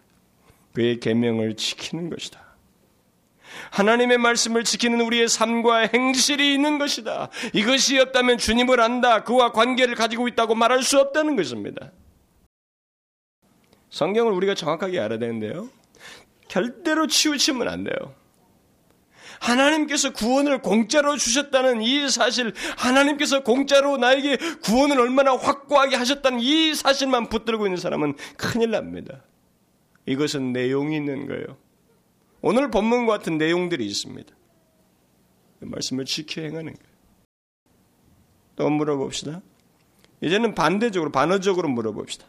그의 계명을 지키는 것이다. 하나님의 말씀을 지키는 우리의 삶과 행실이 있는 것이다. 이것이 없다면 주님을 안다. 그와 관계를 가지고 있다고 말할 수 없다는 것입니다. 성경을 우리가 정확하게 알아야 되는데요. 절대로 치우치면 안 돼요. 하나님께서 구원을 공짜로 주셨다는 이 사실, 하나님께서 공짜로 나에게 구원을 얼마나 확고하게 하셨다는 이 사실만 붙들고 있는 사람은 큰일 납니다. 이것은 내용이 있는 거예요. 오늘 본문과 같은 내용들이 있습니다. 그 말씀을 지켜 행하는 거예요. 또 물어봅시다. 이제는 반대적으로, 반어적으로 물어봅시다.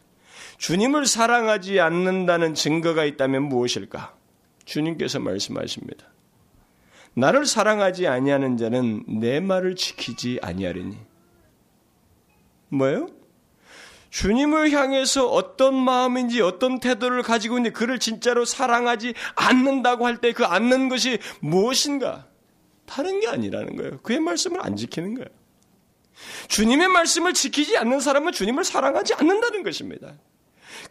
주님을 사랑하지 않는다는 증거가 있다면 무엇일까? 주님께서 말씀하십니다. 나를 사랑하지 아니하는 자는 내 말을 지키지 아니하리니. 뭐예요? 주님을 향해서 어떤 마음인지 어떤 태도를 가지고 있는데 그를 진짜로 사랑하지 않는다고 할 때 그 않는 것이 무엇인가? 다른 게 아니라는 거예요. 그의 말씀을 안 지키는 거예요. 주님의 말씀을 지키지 않는 사람은 주님을 사랑하지 않는다는 것입니다.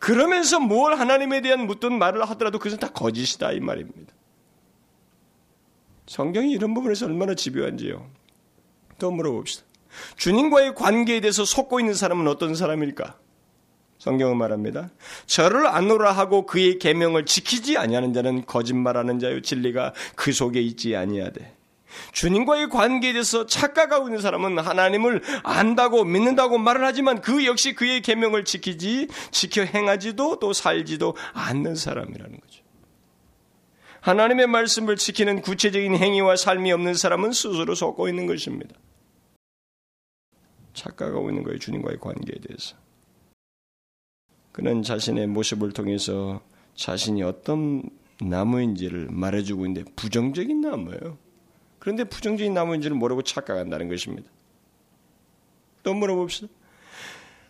그러면서 뭘 하나님에 대한 묻던 말을 하더라도 그것은 다 거짓이다 이 말입니다. 성경이 이런 부분에서 얼마나 집요한지요. 또 물어봅시다. 주님과의 관계에 대해서 속고 있는 사람은 어떤 사람일까? 성경은 말합니다. 저를 안노라 하고 그의 계명을 지키지 아니하는 자는 거짓말하는 자요 진리가 그 속에 있지 아니하되 주님과의 관계에 대해서 착각하고 있는 사람은 하나님을 안다고 믿는다고 말을 하지만 그 역시 그의 계명을 지키지 지켜 행하지도 또 살지도 않는 사람이라는 거죠. 하나님의 말씀을 지키는 구체적인 행위와 삶이 없는 사람은 스스로 속고 있는 것입니다. 착각하고 있는 거예요. 주님과의 관계에 대해서. 그는 자신의 모습을 통해서 자신이 어떤 나무인지를 말해주고 있는데 부정적인 나무예요. 그런데 부정적인 나무인지를 모르고 착각한다는 것입니다. 또 물어봅시다.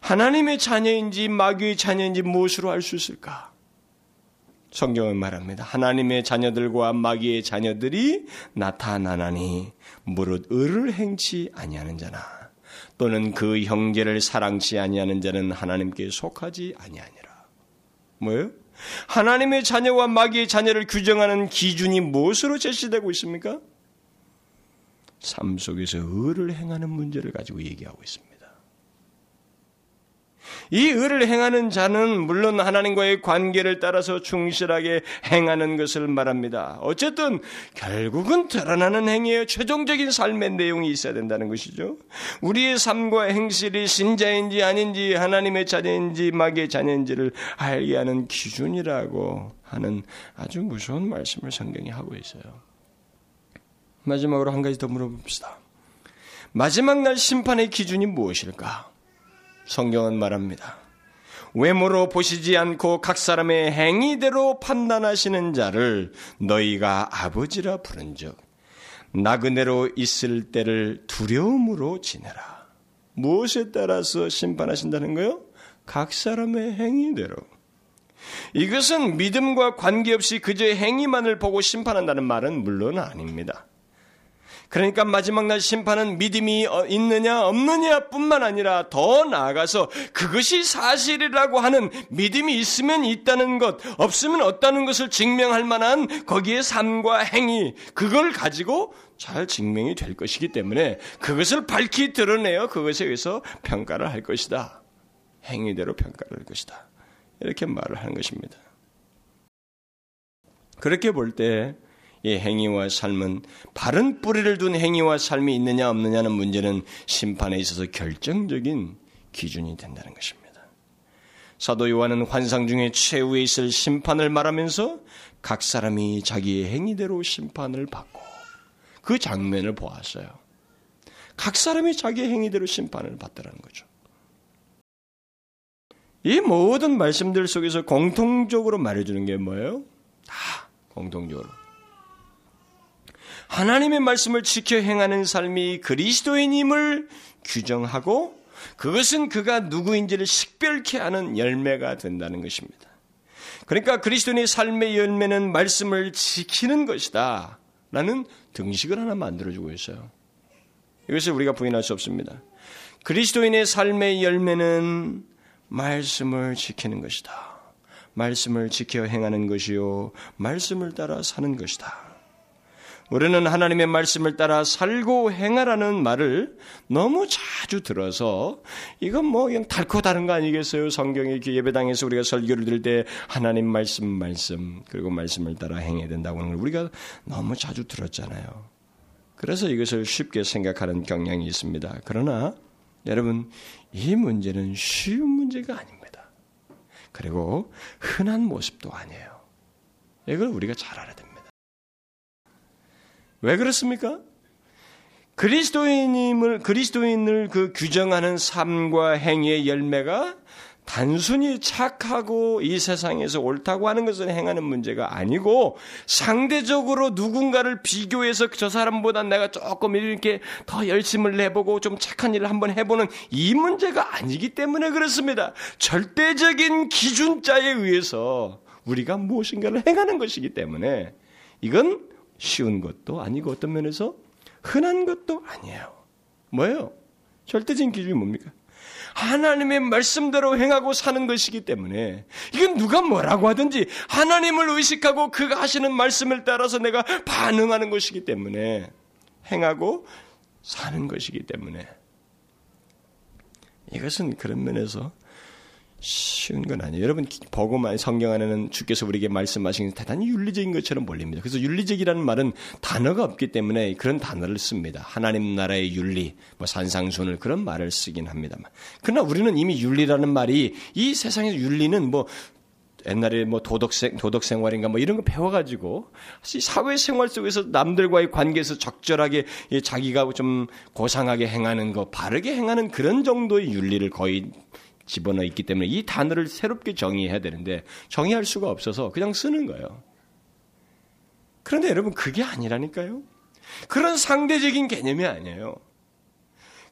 하나님의 자녀인지 마귀의 자녀인지 무엇으로 알 수 있을까? 성경은 말합니다. 하나님의 자녀들과 마귀의 자녀들이 나타나나니 무릇 의를 행치 아니하는 자나 또는 그 형제를 사랑치 아니하는 자는 하나님께 속하지 아니하니라. 뭐예요? 하나님의 자녀와 마귀의 자녀를 규정하는 기준이 무엇으로 제시되고 있습니까? 삶 속에서 의를 행하는 문제를 가지고 얘기하고 있습니다. 이 의를 행하는 자는 물론 하나님과의 관계를 따라서 충실하게 행하는 것을 말합니다. 어쨌든 결국은 드러나는 행위의 최종적인 삶의 내용이 있어야 된다는 것이죠. 우리의 삶과 행실이 신자인지 아닌지 하나님의 자녀인지 마귀의 자녀인지를 알게 하는 기준이라고 하는 아주 무서운 말씀을 성경이 하고 있어요. 마지막으로 한 가지 더 물어봅시다. 마지막 날 심판의 기준이 무엇일까? 성경은 말합니다. 외모로 보시지 않고 각 사람의 행위대로 판단하시는 자를 너희가 아버지라 부른즉 나그네로 있을 때를 두려움으로 지내라. 무엇에 따라서 심판하신다는 거요? 각 사람의 행위대로. 이것은 믿음과 관계없이 그저 행위만을 보고 심판한다는 말은 물론 아닙니다. 그러니까 마지막 날 심판은 믿음이 어, 있느냐 없느냐 뿐만 아니라 더 나아가서 그것이 사실이라고 하는 믿음이 있으면 있다는 것, 없으면 없다는 것을 증명할 만한 거기에 삶과 행위, 그걸 가지고 잘 증명이 될 것이기 때문에 그것을 밝히 드러내어 그것에 의해서 평가를 할 것이다. 행위대로 평가를 할 것이다. 이렇게 말을 하는 것입니다. 그렇게 볼 때 이 행위와 삶은 바른 뿌리를 둔 행위와 삶이 있느냐 없느냐는 문제는 심판에 있어서 결정적인 기준이 된다는 것입니다. 사도 요한은 환상 중에 최후에 있을 심판을 말하면서 각 사람이 자기의 행위대로 심판을 받고 그 장면을 보았어요. 각 사람이 자기의 행위대로 심판을 받더라는 거죠. 이 모든 말씀들 속에서 공통적으로 말해주는 게 뭐예요? 다 공통적으로. 하나님의 말씀을 지켜 행하는 삶이 그리스도인임을 규정하고 그것은 그가 누구인지를 식별케 하는 열매가 된다는 것입니다. 그러니까 그리스도인의 삶의 열매는 말씀을 지키는 것이다. 라는 등식을 하나 만들어주고 있어요. 이것을 우리가 부인할 수 없습니다. 그리스도인의 삶의 열매는 말씀을 지키는 것이다. 말씀을 지켜 행하는 것이요. 말씀을 따라 사는 것이다. 우리는 하나님의 말씀을 따라 살고 행하라는 말을 너무 자주 들어서 이건 뭐 그냥 달고 다른 거 아니겠어요? 성경의 예배당에서 우리가 설교를 들을 때 하나님 말씀 말씀 그리고 말씀을 따라 행해야 된다고는 우리가 너무 자주 들었잖아요. 그래서 이것을 쉽게 생각하는 경향이 있습니다. 그러나 여러분 이 문제는 쉬운 문제가 아닙니다. 그리고 흔한 모습도 아니에요. 이걸 우리가 잘 알아야 됩니다. 왜 그렇습니까? 그리스도인임을 그리스도인을 그 규정하는 삶과 행위의 열매가 단순히 착하고 이 세상에서 옳다고 하는 것을 행하는 문제가 아니고 상대적으로 누군가를 비교해서 저 사람보다 내가 조금 이렇게 더 열심을 내보고 좀 착한 일을 한번 해보는 이 문제가 아니기 때문에 그렇습니다. 절대적인 기준자에 의해서 우리가 무엇인가를 행하는 것이기 때문에 이건 쉬운 것도 아니고 어떤 면에서 흔한 것도 아니에요. 뭐예요? 절대적인 기준이 뭡니까? 하나님의 말씀대로 행하고 사는 것이기 때문에 이건 누가 뭐라고 하든지 하나님을 의식하고 그가 하시는 말씀을 따라서 내가 반응하는 것이기 때문에 행하고 사는 것이기 때문에 이것은 그런 면에서 쉬운 건 아니에요. 여러분 보고만 성경 안에는 주께서 우리에게 말씀하신 대단히 윤리적인 것처럼 보입니다. 그래서 윤리적이라는 말은 단어가 없기 때문에 그런 단어를 씁니다. 하나님 나라의 윤리, 뭐 산상순을 그런 말을 쓰긴 합니다만. 그러나 우리는 이미 윤리라는 말이 이 세상의 윤리는 뭐 옛날에 뭐 도덕생, 도덕생활인가 뭐 이런 거 배워가지고 사회생활 속에서 남들과의 관계에서 적절하게 자기가 좀 고상하게 행하는 거, 바르게 행하는 그런 정도의 윤리를 거의 집어넣어 있기 때문에 이 단어를 새롭게 정의해야 되는데 정의할 수가 없어서 그냥 쓰는 거예요. 그런데 여러분 그게 아니라니까요. 그런 상대적인 개념이 아니에요.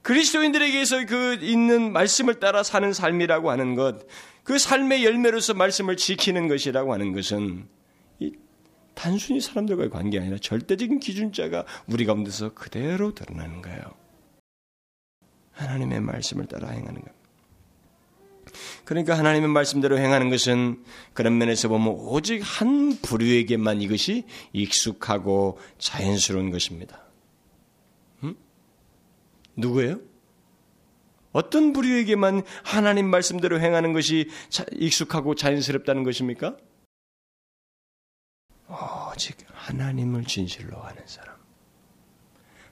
그리스도인들에게서 그 있는 말씀을 따라 사는 삶이라고 하는 것, 그 삶의 열매로서 말씀을 지키는 것이라고 하는 것은 단순히 사람들과의 관계가 아니라 절대적인 기준자가 우리 가운데서 그대로 드러나는 거예요. 하나님의 말씀을 따라 행하는 것. 그러니까 하나님의 말씀대로 행하는 것은 그런 면에서 보면 오직 한 부류에게만 이것이 익숙하고 자연스러운 것입니다. 음? 누구예요? 어떤 부류에게만 하나님 말씀대로 행하는 것이 익숙하고 자연스럽다는 것입니까? 오직 하나님을 진실로 아는 사람.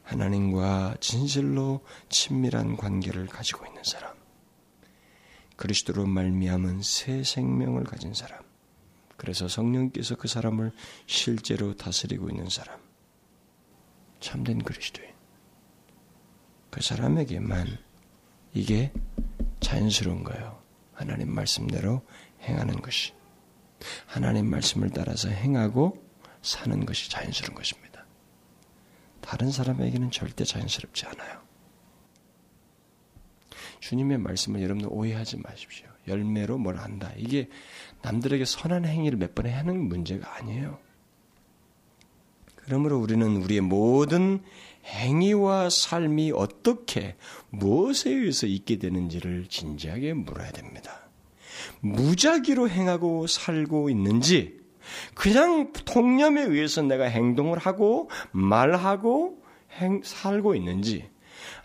하나님과 진실로 친밀한 관계를 가지고 있는 사람. 그리스도로 말미암은 새 생명을 가진 사람. 그래서 성령께서 그 사람을 실제로 다스리고 있는 사람. 참된 그리스도인. 그 사람에게만 이게 자연스러운 거예요. 하나님 말씀대로 행하는 것이. 하나님 말씀을 따라서 행하고 사는 것이 자연스러운 것입니다. 다른 사람에게는 절대 자연스럽지 않아요. 주님의 말씀을 여러분들 오해하지 마십시오. 열매로 뭘 한다. 이게 남들에게 선한 행위를 몇 번에 하는 문제가 아니에요. 그러므로 우리는 우리의 모든 행위와 삶이 어떻게 무엇에 의해서 있게 되는지를 진지하게 물어야 됩니다. 무작위로 행하고 살고 있는지 그냥 통념에 의해서 내가 행동을 하고 말하고 행, 살고 있는지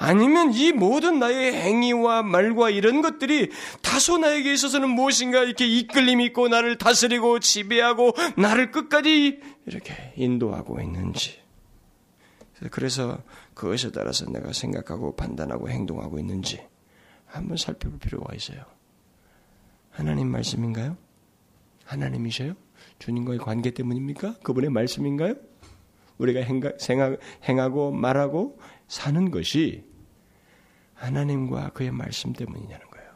아니면 이 모든 나의 행위와 말과 이런 것들이 다소 나에게 있어서는 무엇인가 이렇게 이끌림이 있고 나를 다스리고 지배하고 나를 끝까지 이렇게 인도하고 있는지. 그래서 그것에 따라서 내가 생각하고 판단하고 행동하고 있는지 한번 살펴볼 필요가 있어요. 하나님 말씀인가요? 하나님이셔요? 주님과의 관계 때문입니까? 그분의 말씀인가요? 우리가 행하, 행하고 말하고 사는 것이 하나님과 그의 말씀 때문이냐는 거예요.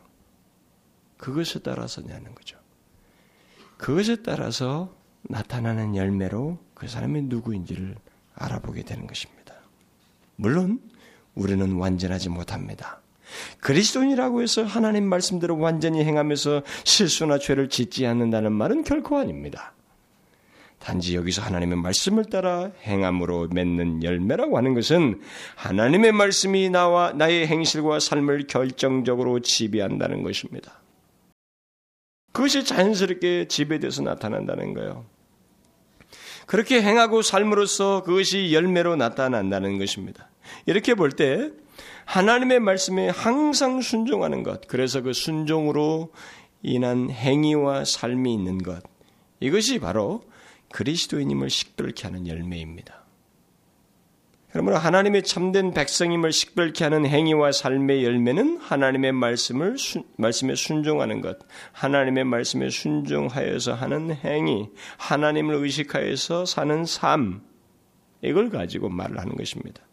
그것에 따라서냐는 거죠. 그것에 따라서 나타나는 열매로 그 사람이 누구인지를 알아보게 되는 것입니다. 물론 우리는 완전하지 못합니다. 그리스도인이라고 해서 하나님 말씀대로 완전히 행하면서 실수나 죄를 짓지 않는다는 말은 결코 아닙니다. 단지 여기서 하나님의 말씀을 따라 행함으로 맺는 열매라고 하는 것은 하나님의 말씀이 나와 나의 행실과 삶을 결정적으로 지배한다는 것입니다. 그것이 자연스럽게 지배돼서 나타난다는 거예요. 그렇게 행하고 삶으로써 그것이 열매로 나타난다는 것입니다. 이렇게 볼 때 하나님의 말씀에 항상 순종하는 것, 그래서 그 순종으로 인한 행위와 삶이 있는 것, 이것이 바로 그리스도인임을 식별케 하는 열매입니다. 그러므로 하나님의 참된 백성임을 식별케 하는 행위와 삶의 열매는 하나님의 말씀을 수, 말씀에 순종하는 것, 하나님의 말씀에 순종하여서 하는 행위, 하나님을 의식하여서 사는 삶, 이걸 가지고 말을 하는 것입니다.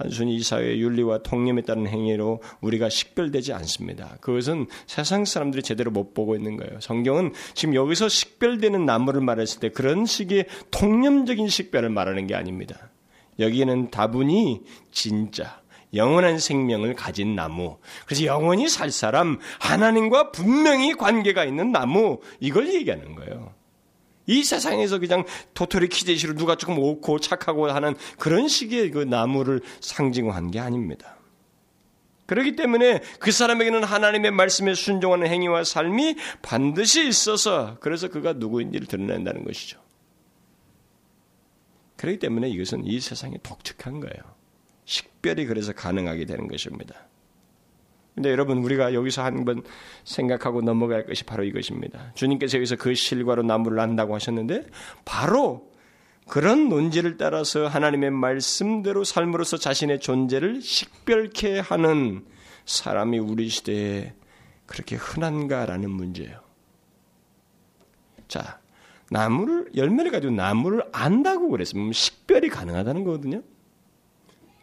단순히 이 사회의 윤리와 통념에 따른 행위로 우리가 식별되지 않습니다. 그것은 세상 사람들이 제대로 못 보고 있는 거예요. 성경은 지금 여기서 식별되는 나무를 말했을 때 그런 식의 통념적인 식별을 말하는 게 아닙니다. 여기에는 다분히 진짜 영원한 생명을 가진 나무. 그래서 영원히 살 사람, 하나님과 분명히 관계가 있는 나무, 이걸 얘기하는 거예요. 이 세상에서 그냥 도토리 키재시로 누가 조금 옳고 착하고 하는 그런 식의 그 나무를 상징한 게 아닙니다. 그렇기 때문에 그 사람에게는 하나님의 말씀에 순종하는 행위와 삶이 반드시 있어서 그래서 그가 누구인지를 드러낸다는 것이죠. 그렇기 때문에 이것은 이 세상에 독특한 거예요. 식별이 그래서 가능하게 되는 것입니다. 근데 여러분 우리가 여기서 한 번 생각하고 넘어갈 것이 바로 이것입니다. 주님께서 여기서 그 실과로 나무를 난다고 하셨는데 바로 그런 논지를 따라서 하나님의 말씀대로 삶으로서 자신의 존재를 식별케 하는 사람이 우리 시대에 그렇게 흔한가라는 문제예요. 자, 나무를 열매를 가지고 나무를 안다고 그랬으면 식별이 가능하다는 거거든요.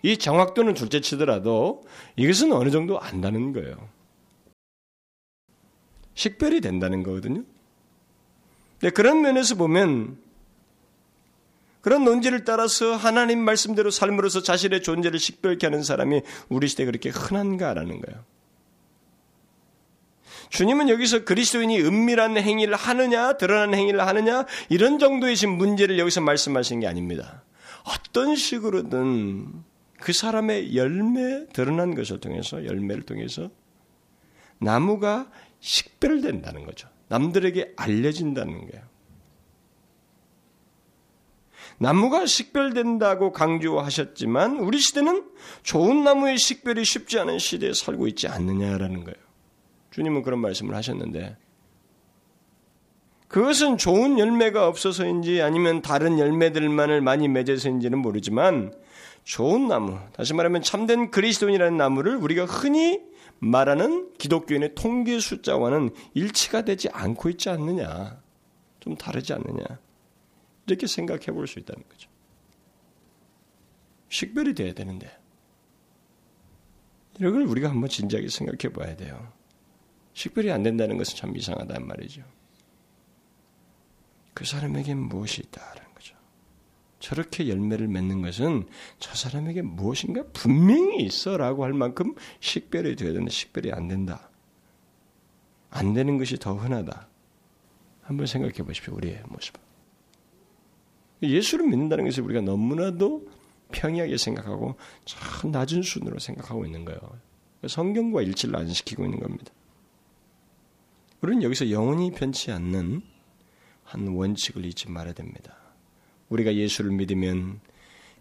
이 정확도는 둘째 치더라도 이것은 어느 정도 안다는 거예요. 식별이 된다는 거거든요. 네, 그런 면에서 보면 그런 논지를 따라서 하나님 말씀대로 삶으로서 자신의 존재를 식별케 하는 사람이 우리 시대에 그렇게 흔한가라는 거예요. 주님은 여기서 그리스도인이 은밀한 행위를 하느냐, 드러난 행위를 하느냐, 이런 정도의 문제를 여기서 말씀하시는 게 아닙니다. 어떤 식으로든 그 사람의 열매 드러난 것을 통해서 열매를 통해서 나무가 식별된다는 거죠. 남들에게 알려진다는 거예요. 나무가 식별된다고 강조하셨지만 우리 시대는 좋은 나무의 식별이 쉽지 않은 시대에 살고 있지 않느냐라는 거예요. 주님은 그런 말씀을 하셨는데 그것은 좋은 열매가 없어서인지 아니면 다른 열매들만을 많이 맺어서인지는 모르지만 좋은 나무, 다시 말하면 참된 그리스도인이라는 나무를 우리가 흔히 말하는 기독교인의 통계 숫자와는 일치가 되지 않고 있지 않느냐. 좀 다르지 않느냐. 이렇게 생각해 볼 수 있다는 거죠. 식별이 돼야 되는데. 이런 걸 우리가 한번 진지하게 생각해 봐야 돼요. 식별이 안 된다는 것은 참 이상하단 말이죠. 그 사람에겐 무엇이 있다. 저렇게 열매를 맺는 것은 저 사람에게 무엇인가 분명히 있어라고 할 만큼 식별이 되어야 되는데 식별이 안 된다. 안 되는 것이 더 흔하다. 한번 생각해 보십시오. 우리의 모습. 예수를 믿는다는 것을 우리가 너무나도 평이하게 생각하고 참 낮은 수준으로 생각하고 있는 거예요. 성경과 일치를 안 시키고 있는 겁니다. 우리는 여기서 영원히 변치 않는 한 원칙을 잊지 말아야 됩니다. 우리가 예수를 믿으면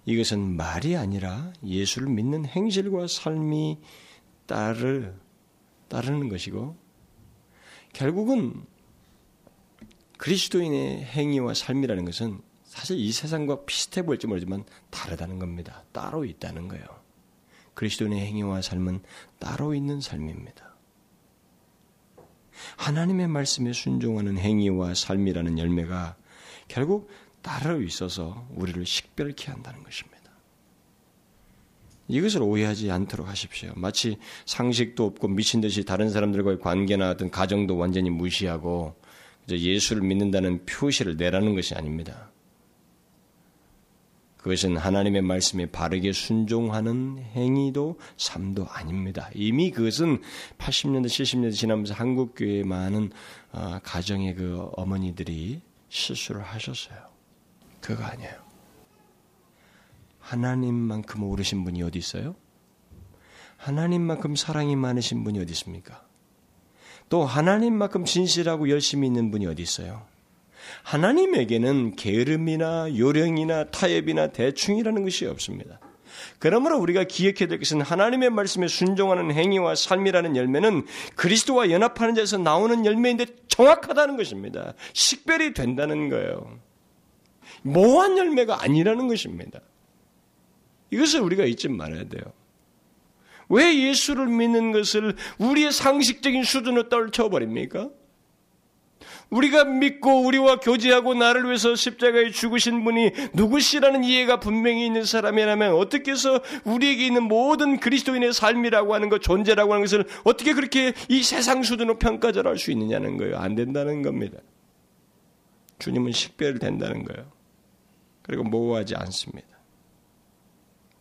이것은 말이 아니라 예수를 믿는 행실과 삶이 따르, 따르는 것이고, 결국은 그리스도인의 행위와 삶이라는 것은 사실 이 세상과 비슷해 보일지 모르지만 다르다는 겁니다. 따로 있다는 거예요. 그리스도인의 행위와 삶은 따로 있는 삶입니다. 하나님의 말씀에 순종하는 행위와 삶이라는 열매가 결국 따로 있어서 우리를 식별케 한다는 것입니다. 이것을 오해하지 않도록 하십시오. 마치 상식도 없고 미친 듯이 다른 사람들과의 관계나 어떤 가정도 완전히 무시하고 예수를 믿는다는 표시를 내라는 것이 아닙니다. 그것은 하나님의 말씀에 바르게 순종하는 행위도 삶도 아닙니다. 이미 그것은 80년대, 70년대 지나면서 한국교회 많은 어, 가정의 그 어머니들이 실수를 하셨어요. 그거 아니에요. 하나님만큼 오르신 분이 어디 있어요? 하나님만큼 사랑이 많으신 분이 어디 있습니까? 또 하나님만큼 진실하고 열심히 있는 분이 어디 있어요? 하나님에게는 게으름이나 요령이나 타협이나 대충이라는 것이 없습니다. 그러므로 우리가 기억해야 될 것은 하나님의 말씀에 순종하는 행위와 삶이라는 열매는 그리스도와 연합하는 데서 나오는 열매인데 정확하다는 것입니다. 식별이 된다는 거예요. 모한 열매가 아니라는 것입니다. 이것을 우리가 잊지 말아야 돼요. 왜 예수를 믿는 것을 우리의 상식적인 수준으로 떨쳐버립니까? 우리가 믿고 우리와 교제하고 나를 위해서 십자가에 죽으신 분이 누구시라는 이해가 분명히 있는 사람이라면 어떻게 해서 우리에게 있는 모든 그리스도인의 삶이라고 하는 것, 존재라고 하는 것을 어떻게 그렇게 이 세상 수준으로 평가절할 수 있느냐는 거예요. 안 된다는 겁니다. 주님은 식별된다는 거예요. 그리고 모호하지 않습니다.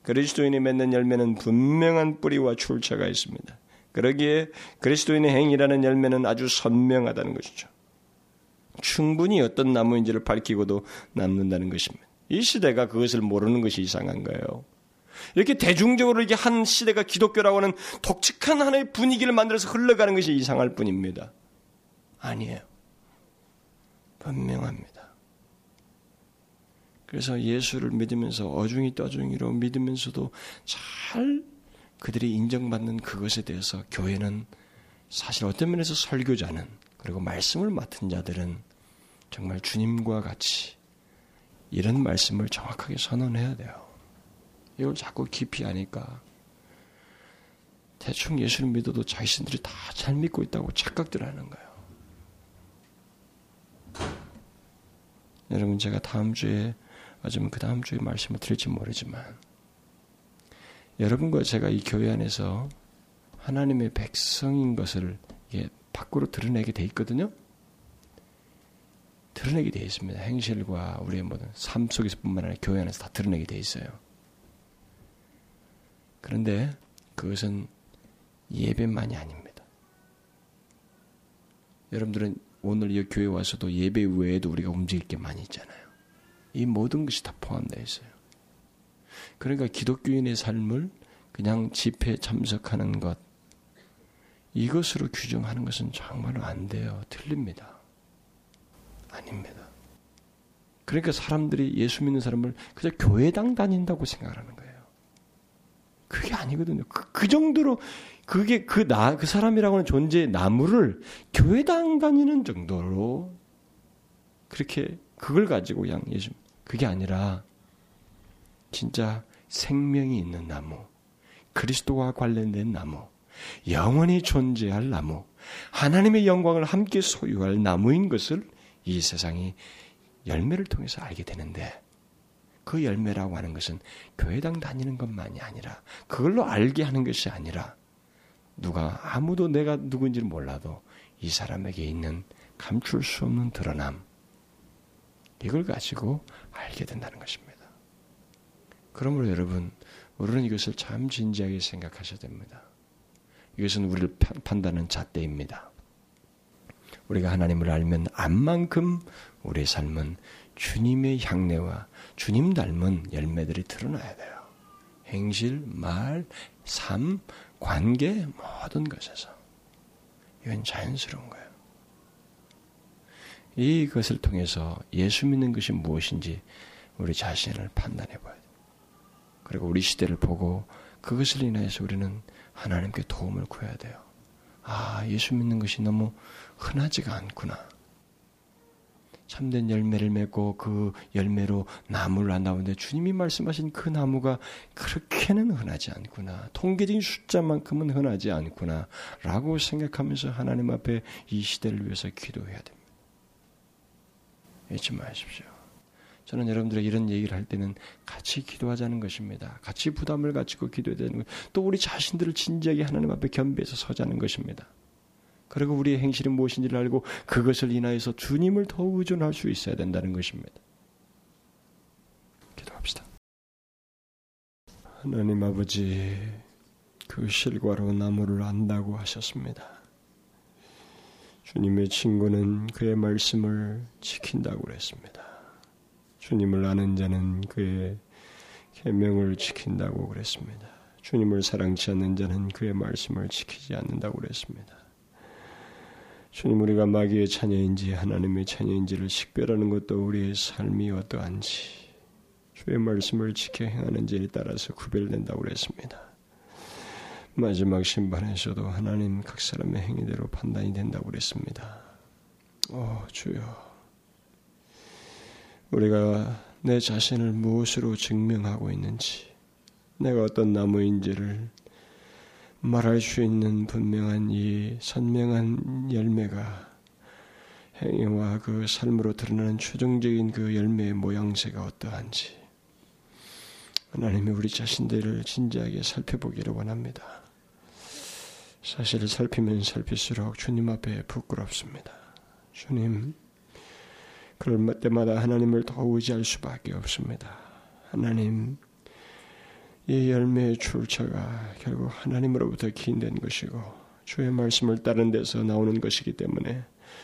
그리스도인이 맺는 열매는 분명한 뿌리와 출처가 있습니다. 그러기에 그리스도인의 행위라는 열매는 아주 선명하다는 것이죠. 충분히 어떤 나무인지를 밝히고도 남는다는 것입니다. 이 시대가 그것을 모르는 것이 이상한 거예요. 이렇게 대중적으로 이게 한 시대가 기독교라고 하는 독특한 하나의 분위기를 만들어서 흘러가는 것이 이상할 뿐입니다. 아니에요. 분명합니다. 그래서 예수를 믿으면서 어중이 떠중이로 믿으면서도 잘 그들이 인정받는 그것에 대해서 교회는 사실 어떤 면에서 설교자는 그리고 말씀을 맡은 자들은 정말 주님과 같이 이런 말씀을 정확하게 선언해야 돼요. 이걸 자꾸 깊이 하니까 대충 예수를 믿어도 자신들이 다 잘 믿고 있다고 착각들 하는 거예요. 여러분 제가 다음 주에 아니면 그 다음 주에 말씀을 드릴지 모르지만 여러분과 제가 이 교회 안에서 하나님의 백성인 것을 밖으로 드러내게 돼 있거든요. 드러내게 돼 있습니다. 행실과 우리의 모든 삶 속에서뿐만 아니라 교회 안에서 다 드러내게 돼 있어요. 그런데 그것은 예배만이 아닙니다. 여러분들은 오늘 이 교회 와서도 예배 외에도 우리가 움직일 게 많이 있잖아요. 이 모든 것이 다 포함되어 있어요. 그러니까 기독교인의 삶을 그냥 집회에 참석하는 것, 이것으로 규정하는 것은 정말로 안 돼요. 틀립니다. 아닙니다. 그러니까 사람들이 예수 믿는 사람을 그저 교회당 다닌다고 생각하는 거예요. 그게 아니거든요. 그, 그 정도로 그게 그 나, 그 사람이라고 하는 존재의 나무를 교회당 다니는 정도로 그렇게 그걸 가지고 그냥 예수, 그게 아니라 진짜 생명이 있는 나무, 그리스도와 관련된 나무, 영원히 존재할 나무, 하나님의 영광을 함께 소유할 나무인 것을 이 세상이 열매를 통해서 알게 되는데 그 열매라고 하는 것은 교회당 다니는 것만이 아니라 그걸로 알게 하는 것이 아니라 누가 아무도 내가 누군지를 몰라도 이 사람에게 있는 감출 수 없는 드러남 이걸 가지고 알게 된다는 것입니다. 그러므로 여러분, 우리는 이것을 참 진지하게 생각하셔야 됩니다. 이것은 우리를 판단하는 잣대입니다. 우리가 하나님을 알면 안만큼 우리의 삶은 주님의 향내와 주님 닮은 열매들이 드러나야 돼요. 행실, 말, 삶, 관계 모든 것에서 이건 자연스러운 거예요. 이것을 통해서 예수 믿는 것이 무엇인지 우리 자신을 판단해 봐야 돼요. 그리고 우리 시대를 보고 그것을 인해서 우리는 하나님께 도움을 구해야 돼요. 아, 예수 믿는 것이 너무 흔하지가 않구나. 참된 열매를 맺고 그 열매로 나무를 안 나오는데 주님이 말씀하신 그 나무가 그렇게는 흔하지 않구나. 통계적인 숫자만큼은 흔하지 않구나. 라고 생각하면서 하나님 앞에 이 시대를 위해서 기도해야 됩니다. 잊지 마십시오. 저는 여러분들의 이런 얘기를 할 때는 같이 기도하자는 것입니다. 같이 부담을 가지고 기도해야 되는 것. 또 우리 자신들을 진지하게 하나님 앞에 겸비해서 서자는 것입니다. 그리고 우리의 행실이 무엇인지를 알고 그것을 인하여서 주님을 더 의존할 수 있어야 된다는 것입니다. 기도합시다. 하나님 아버지, 그 실과로 나무를 안다고 하셨습니다. 주님의 친구는 그의 말씀을 지킨다고 그랬습니다. 주님을 아는 자는 그의 계명을 지킨다고 그랬습니다. 주님을 사랑치 않는 자는 그의 말씀을 지키지 않는다고 그랬습니다. 주님 우리가 마귀의 자녀인지 하나님의 자녀인지를 식별하는 것도 우리의 삶이 어떠한지 주의 말씀을 지켜 행하는지에 따라서 구별된다고 그랬습니다. 마지막 심판에서도 하나님 각 사람의 행위대로 판단이 된다고 그랬습니다. 오 주여 우리가 내 자신을 무엇으로 증명하고 있는지, 내가 어떤 나무인지를 말할 수 있는 분명한 이 선명한 열매가 행위와 그 삶으로 드러나는 최종적인 그 열매의 모양새가 어떠한지 하나님이 우리 자신들을 진지하게 살펴보기를 원합니다. 사실을 살피면 살필수록 주님 앞에 부끄럽습니다. 주님, 그럴 때마다 하나님을 더 의지할 수밖에 없습니다. 하나님, 이 열매의 출처가 결국 하나님으로부터 기인된 것이고 주의 말씀을 따른 데서 나오는 것이기 때문에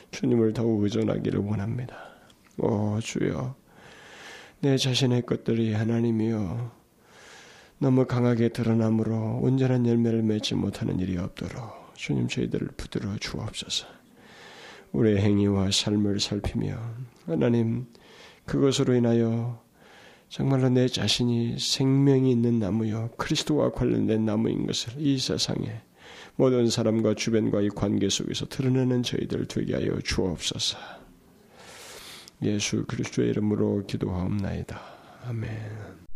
주님을 더욱 의존하기를 원합니다. 오 주여 내 자신의 것들이 하나님이여 너무 강하게 드러남으로 온전한 열매를 맺지 못하는 일이 없도록 주님 저희들을 붙들어 주옵소서. 우리의 행위와 삶을 살피며 하나님 그것으로 인하여 정말로 내 자신이 생명이 있는 나무요 그리스도와 관련된 나무인 것을 이 세상에 모든 사람과 주변과의 관계 속에서 드러내는 저희들 되게 하여 주옵소서. 예수 그리스도의 이름으로 기도하옵나이다. 아멘.